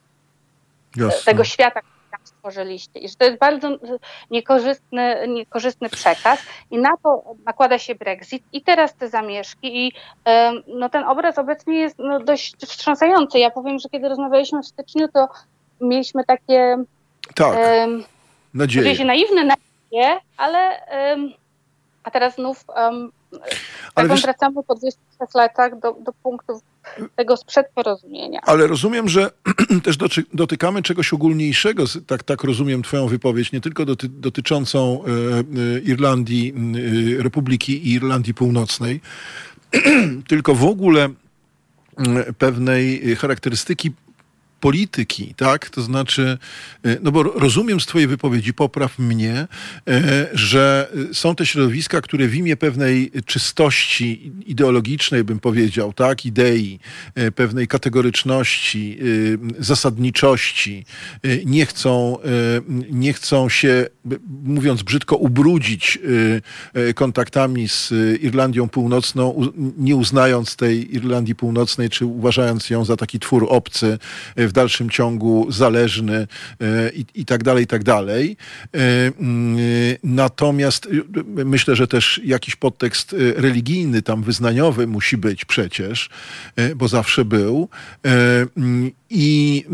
Jasne. tego świata, tam stworzyliście. I że to jest bardzo niekorzystny, niekorzystny przekaz i na to nakłada się Brexit i teraz te zamieszki i no, ten obraz obecnie jest no, dość wstrząsający. Ja powiem, że kiedy rozmawialiśmy w styczniu, to mieliśmy takie tak, um, nadzieję. się naiwne nadzieje, ale um, a teraz znów um, ale tak wiesz, wracamy po 26 latach do, do punktów tego sprzed porozumienia. Ale rozumiem, że też dotykamy czegoś ogólniejszego, tak, tak rozumiem twoją wypowiedź, nie tylko doty, dotyczącą e, e, Irlandii, e, Republiki i Irlandii Północnej, tylko w ogóle pewnej charakterystyki polityki, tak? To znaczy, e, no bo rozumiem z twojej wypowiedzi, popraw mnie, e, że są te środowiska, które w imię pewnej czystości ideologicznej, bym powiedział, tak? Idei, e, pewnej kategoryczności, zasadniczości nie chcą, nie chcą się, mówiąc brzydko, ubrudzić kontaktami z Irlandią Północną, nie uznając tej Irlandii Północnej, czy uważając ją za taki twór obcy w dalszym ciągu zależny e, i, i tak dalej, i tak dalej. E, mm, natomiast e, myślę, że też jakiś podtekst religijny, tam wyznaniowy musi być przecież, bo zawsze był. Mm, I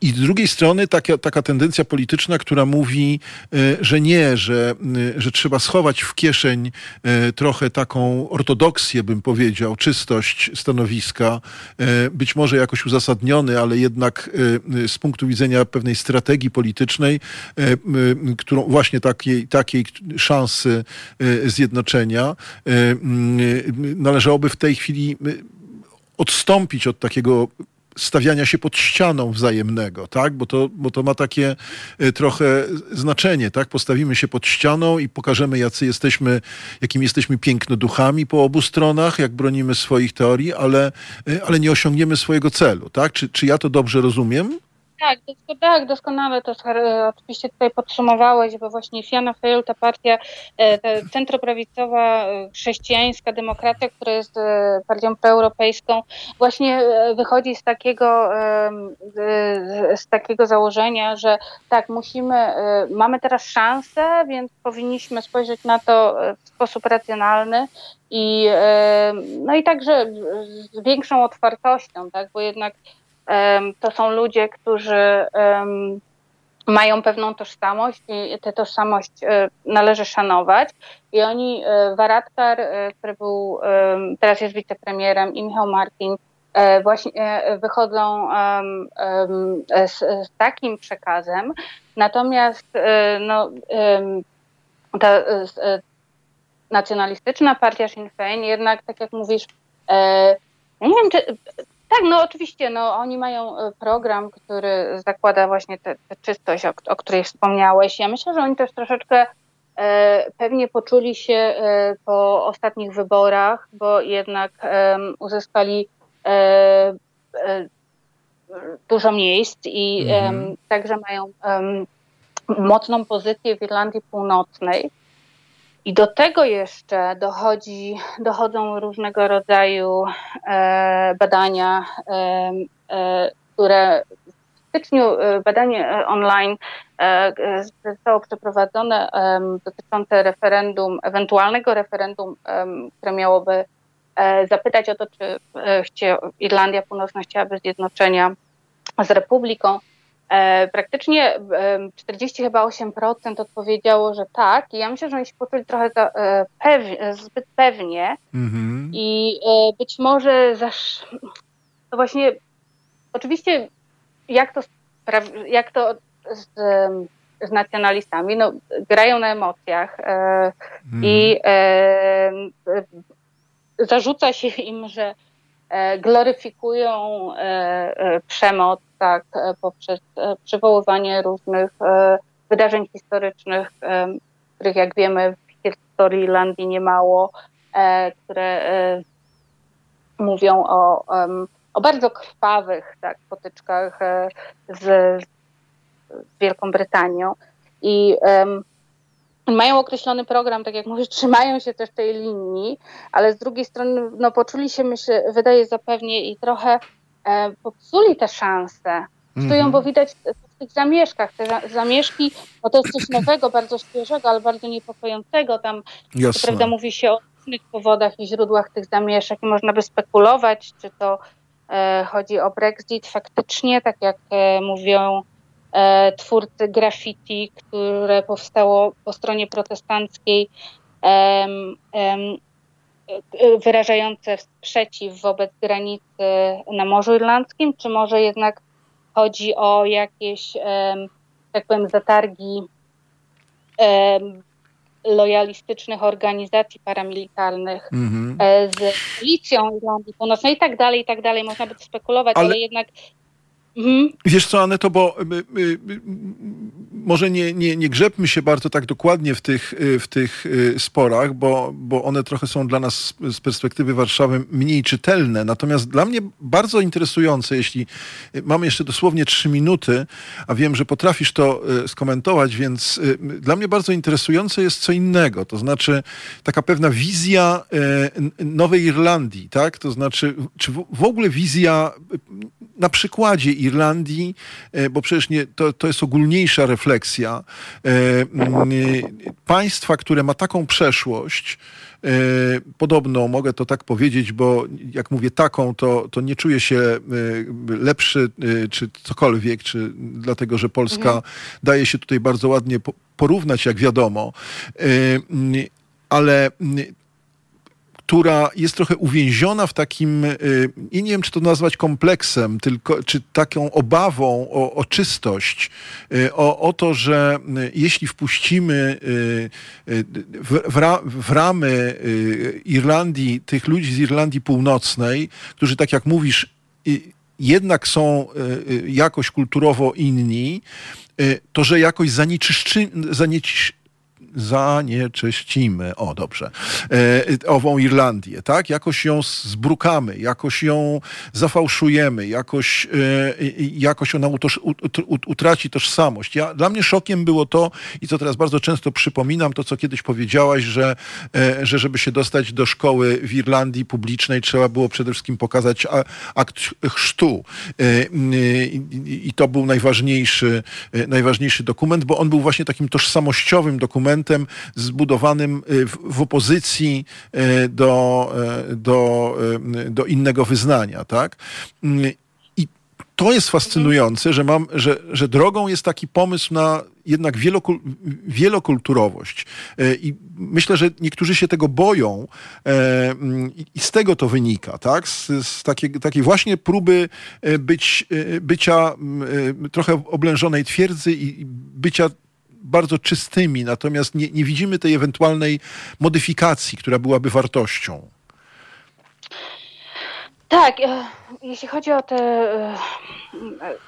i z drugiej strony taka, taka tendencja polityczna, która mówi, e, że nie, że, e, że trzeba schować w kieszeń e, trochę taką ortodoksję, bym powiedział, czystość stanowiska, być może jakoś uzasadniony, ale jednak z punktu widzenia pewnej strategii politycznej, którą właśnie takiej, takiej szansy zjednoczenia należałoby w tej chwili odstąpić od takiego stawiania się pod ścianą wzajemnego, tak? Bo to, bo to ma takie e, trochę znaczenie, tak? Postawimy się pod ścianą i pokażemy, jacy jesteśmy, jakim jesteśmy pięknoduchami po obu stronach, jak bronimy swoich teorii, ale, e, ale nie osiągniemy swojego celu, tak? Czy, czy ja to dobrze rozumiem? Tak, tak, doskonale to oczywiście tutaj podsumowałeś, bo właśnie Fianna Fáil, ta partia e, ta centroprawicowa, e, chrześcijańska demokracja, która jest e, partią proeuropejską, właśnie wychodzi z takiego, z takiego założenia, że tak, musimy, mamy teraz szansę, więc powinniśmy spojrzeć na to w sposób racjonalny i, no i także z większą otwartością, tak, bo jednak to są ludzie, którzy mają pewną tożsamość i tę tożsamość należy szanować. I oni, Varadkar, który był, teraz jest wicepremierem, i Michał Martin, właśnie wychodzą z, z takim przekazem. Natomiast no, ta nacjonalistyczna partia Sinn Féin jednak, tak jak mówisz, nie wiem, czy tak, no oczywiście, no oni mają e, program, który zakłada właśnie tę czystość, o, o, której wspomniałeś. Ja myślę, że oni też troszeczkę e, pewnie poczuli się e, po ostatnich wyborach, bo jednak e, uzyskali e, dużo miejsc i mhm. także mają mocną pozycję w Irlandii Północnej. I do tego jeszcze dochodzi, dochodzą różnego rodzaju e, badania, e, e, które w styczniu e, badanie e, online zostało przeprowadzone dotyczące referendum, ewentualnego referendum, które miałoby zapytać o to, czy Irlandia Północna chciałaby zjednoczenia z Republiką. E, praktycznie 40 chyba 8% odpowiedziało, że tak. I ja myślę, że oni się poczuli trochę za, e, pewnie, zbyt pewnie mm-hmm. i e, być może zasz... to właśnie oczywiście jak to, jak to z, z nacjonalistami, no, grają na emocjach mm. i zarzuca się im, że gloryfikują przemoc tak, e, poprzez e, przywoływanie różnych e, wydarzeń historycznych, których jak wiemy w historii Irlandii nie mało, które mówią o, o bardzo krwawych tak, potyczkach z, z Wielką Brytanią. I mają określony program, tak jak mówisz, trzymają się też tej linii, ale z drugiej strony no, poczuli się, myślę, wydaje zapewnie i trochę E, popsuli te szanse. Psują, mm -hmm. bo widać w tych zamieszkach. Te zamieszki, no to jest coś nowego, bardzo świeżego, ale bardzo niepokojącego. Tam, Jasne. prawda, mówi się o różnych powodach i źródłach tych zamieszek i można by spekulować, czy to e, chodzi o Brexit faktycznie, tak jak e, mówią twórcy graffiti, które powstało po stronie protestanckiej wyrażające sprzeciw wobec granicy na Morzu Irlandzkim, czy może jednak chodzi o jakieś, tak powiem, zatargi lojalistycznych organizacji paramilitarnych mm -hmm. z policją Irlandii Północnej i tak dalej, i tak dalej. Można by spekulować, ale, ale jednak Mhm. Wiesz co, Aneto, bo y, y, y, może nie, nie, nie grzebmy się bardzo tak dokładnie w tych, w tych sporach, bo, bo one trochę są dla nas z perspektywy Warszawy mniej czytelne. Natomiast dla mnie bardzo interesujące, jeśli mamy jeszcze dosłownie trzy minuty, a wiem, że potrafisz to skomentować, więc dla mnie bardzo interesujące jest co innego. To znaczy taka pewna wizja Nowej Irlandii, tak? To znaczy, czy w ogóle wizja na przykładzie Irlandii, e, bo przecież nie, to, to jest ogólniejsza refleksja, e, państwa, które ma taką przeszłość, e, podobną, mogę to tak powiedzieć, bo jak mówię taką, to, to nie czuję się lepszy czy cokolwiek, czy dlatego, że Polska mhm. daje się tutaj bardzo ładnie porównać, jak wiadomo. Ale która jest trochę uwięziona w takim, y, i nie wiem, czy to nazwać kompleksem, tylko, czy taką obawą o, o czystość, y, o, o to, że y, jeśli wpuścimy w, w, w ramy Irlandii, tych ludzi z Irlandii Północnej, którzy, tak jak mówisz, jednak są jakoś kulturowo inni, to że jakoś zanieczyszczy, zanieczysz, zanieczyścimy, o dobrze, e, ową Irlandię, tak? Jakoś ją zbrukamy, jakoś ją zafałszujemy, jakoś, e, jakoś ona utoż, utraci tożsamość. Ja, dla mnie szokiem było to, i co teraz bardzo często przypominam, to co kiedyś powiedziałaś, że, e, że żeby się dostać do szkoły w Irlandii publicznej, trzeba było przede wszystkim pokazać akt chrztu. E, I to był najważniejszy, e, najważniejszy dokument, bo on był właśnie takim tożsamościowym dokumentem, zbudowanym y, w, opozycji y, do, y, do, do innego wyznania, tak? To jest fascynujące, że, mam, że, że drogą jest taki pomysł na jednak wielokul, wielokulturowość. I myślę, że niektórzy się tego boją i z tego to wynika, tak? Z, z takiej, takiej właśnie próby być, bycia trochę oblężonej twierdzy i bycia bardzo czystymi, natomiast nie, nie widzimy tej ewentualnej modyfikacji, która byłaby wartością. Tak, e, jeśli chodzi o te, e,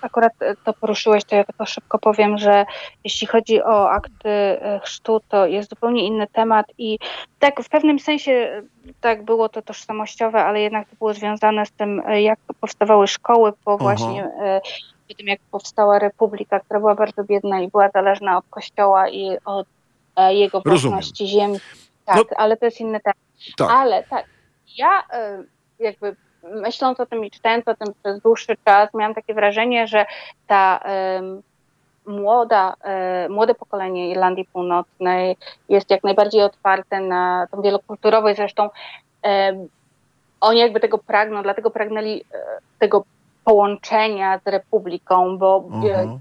akurat to poruszyłeś, to ja tylko szybko powiem, że jeśli chodzi o akty e, chrztu, to jest zupełnie inny temat i tak w pewnym sensie tak było to tożsamościowe, ale jednak to było związane z tym, jak powstawały szkoły po Aha. Po tym, jak powstała republika, która była bardzo biedna i była zależna od kościoła i od jego własności ziemi. Tak, no, ale to jest inny temat. Tak. Ale tak, ja jakby myśląc o tym i czytając o tym przez dłuższy czas, miałam takie wrażenie, że ta um, młoda, um, młode pokolenie Irlandii Północnej jest jak najbardziej otwarte na tą wielokulturowość. Zresztą um, oni jakby tego pragną, dlatego pragnęli e, tego połączenia z Republiką, bo uh e.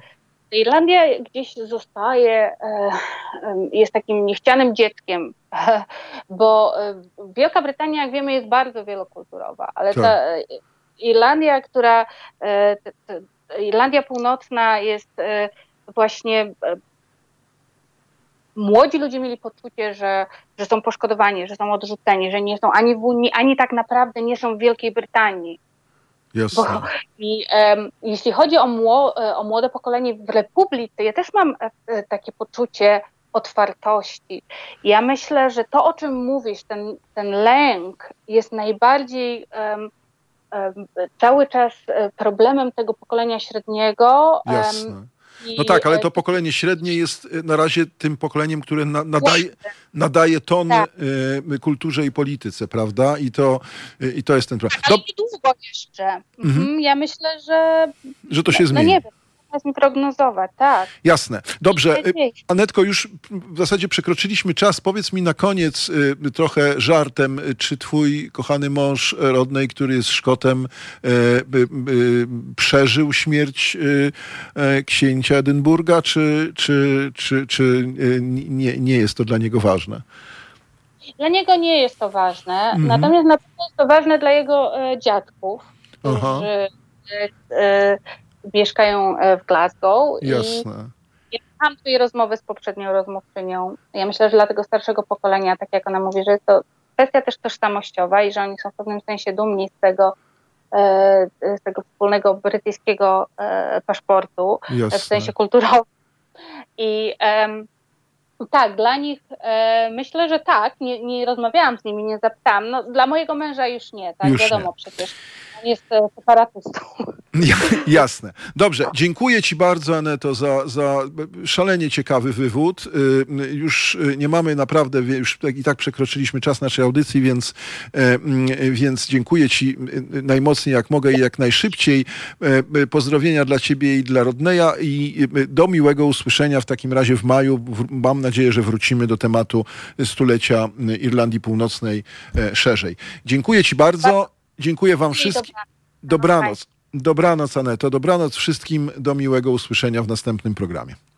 Irlandia gdzieś zostaje, e, jest takim niechcianym dzieckiem, bo e, Wielka Brytania, jak wiemy, jest bardzo wielokulturowa, ale ta tak. Irlandia, która, Irlandia Północna jest właśnie młodzi ludzie mieli poczucie, że, że są poszkodowani, że są odrzuceni, że nie są ani w Unii, ani tak naprawdę nie są w Wielkiej Brytanii. Jasne. Bo, I um, jeśli chodzi o, mło, e, o młode pokolenie w Republice, ja też mam e, takie poczucie otwartości. Ja myślę, że to, o czym mówisz, ten, ten lęk jest najbardziej um, um, cały czas e, problemem tego pokolenia średniego. Jasne no tak, ale to pokolenie średnie jest e, na razie tym pokoleniem, które na, nadaje, nadaje ton tak. y, kulturze i polityce, prawda? I to, i to jest ten problem. Ale Do... długo jeszcze. Mhm. mhm. Ja myślę, że... Że to się no, zmieni. No nie wiem mi prognozować, tak. Jasne. Dobrze. Anetko, już w zasadzie przekroczyliśmy czas. Powiedz mi na koniec y, trochę żartem, czy twój kochany mąż rodnej, który jest Szkotem, y, y, przeżył śmierć y, księcia Edynburga, czy, czy, czy, czy y, nie, nie jest to dla niego ważne? Dla niego nie jest to ważne, mhm. natomiast na pewno jest to ważne dla jego e, dziadków, którzy e, e, mieszkają e, w Glasgow. Jasne. I ja mam tutaj rozmowy z poprzednią rozmówczynią. Ja myślę, że dla tego starszego pokolenia, tak jak ona mówi, że jest to kwestia też tożsamościowa i że oni są w pewnym sensie dumni z tego, e, z tego wspólnego brytyjskiego e, paszportu Jasne. w sensie kulturowym. I um, tak, dla nich e, myślę, że tak. Nie, nie rozmawiałam z nimi, nie zapytałam. No, dla mojego męża już nie, tak? Już Wiadomo nie. przecież. Jest separatystą. Jasne. Dobrze, dziękuję Ci bardzo, Aneto, za, za szalenie ciekawy wywód. Y, już y, nie mamy naprawdę, już tak i tak przekroczyliśmy czas naszej audycji, więc, e, więc dziękuję Ci y, najmocniej jak mogę i jak najszybciej. E, pozdrowienia dla Ciebie i dla Rodneja i do miłego usłyszenia w takim razie w maju. Mam nadzieję, że wrócimy do tematu stulecia Irlandii Północnej e, szerzej. Dziękuję Ci bardzo. Dziękuję Wam wszystkim. Dobranoc. Dobranoc, Aneto. Dobranoc wszystkim. Do miłego usłyszenia w następnym programie.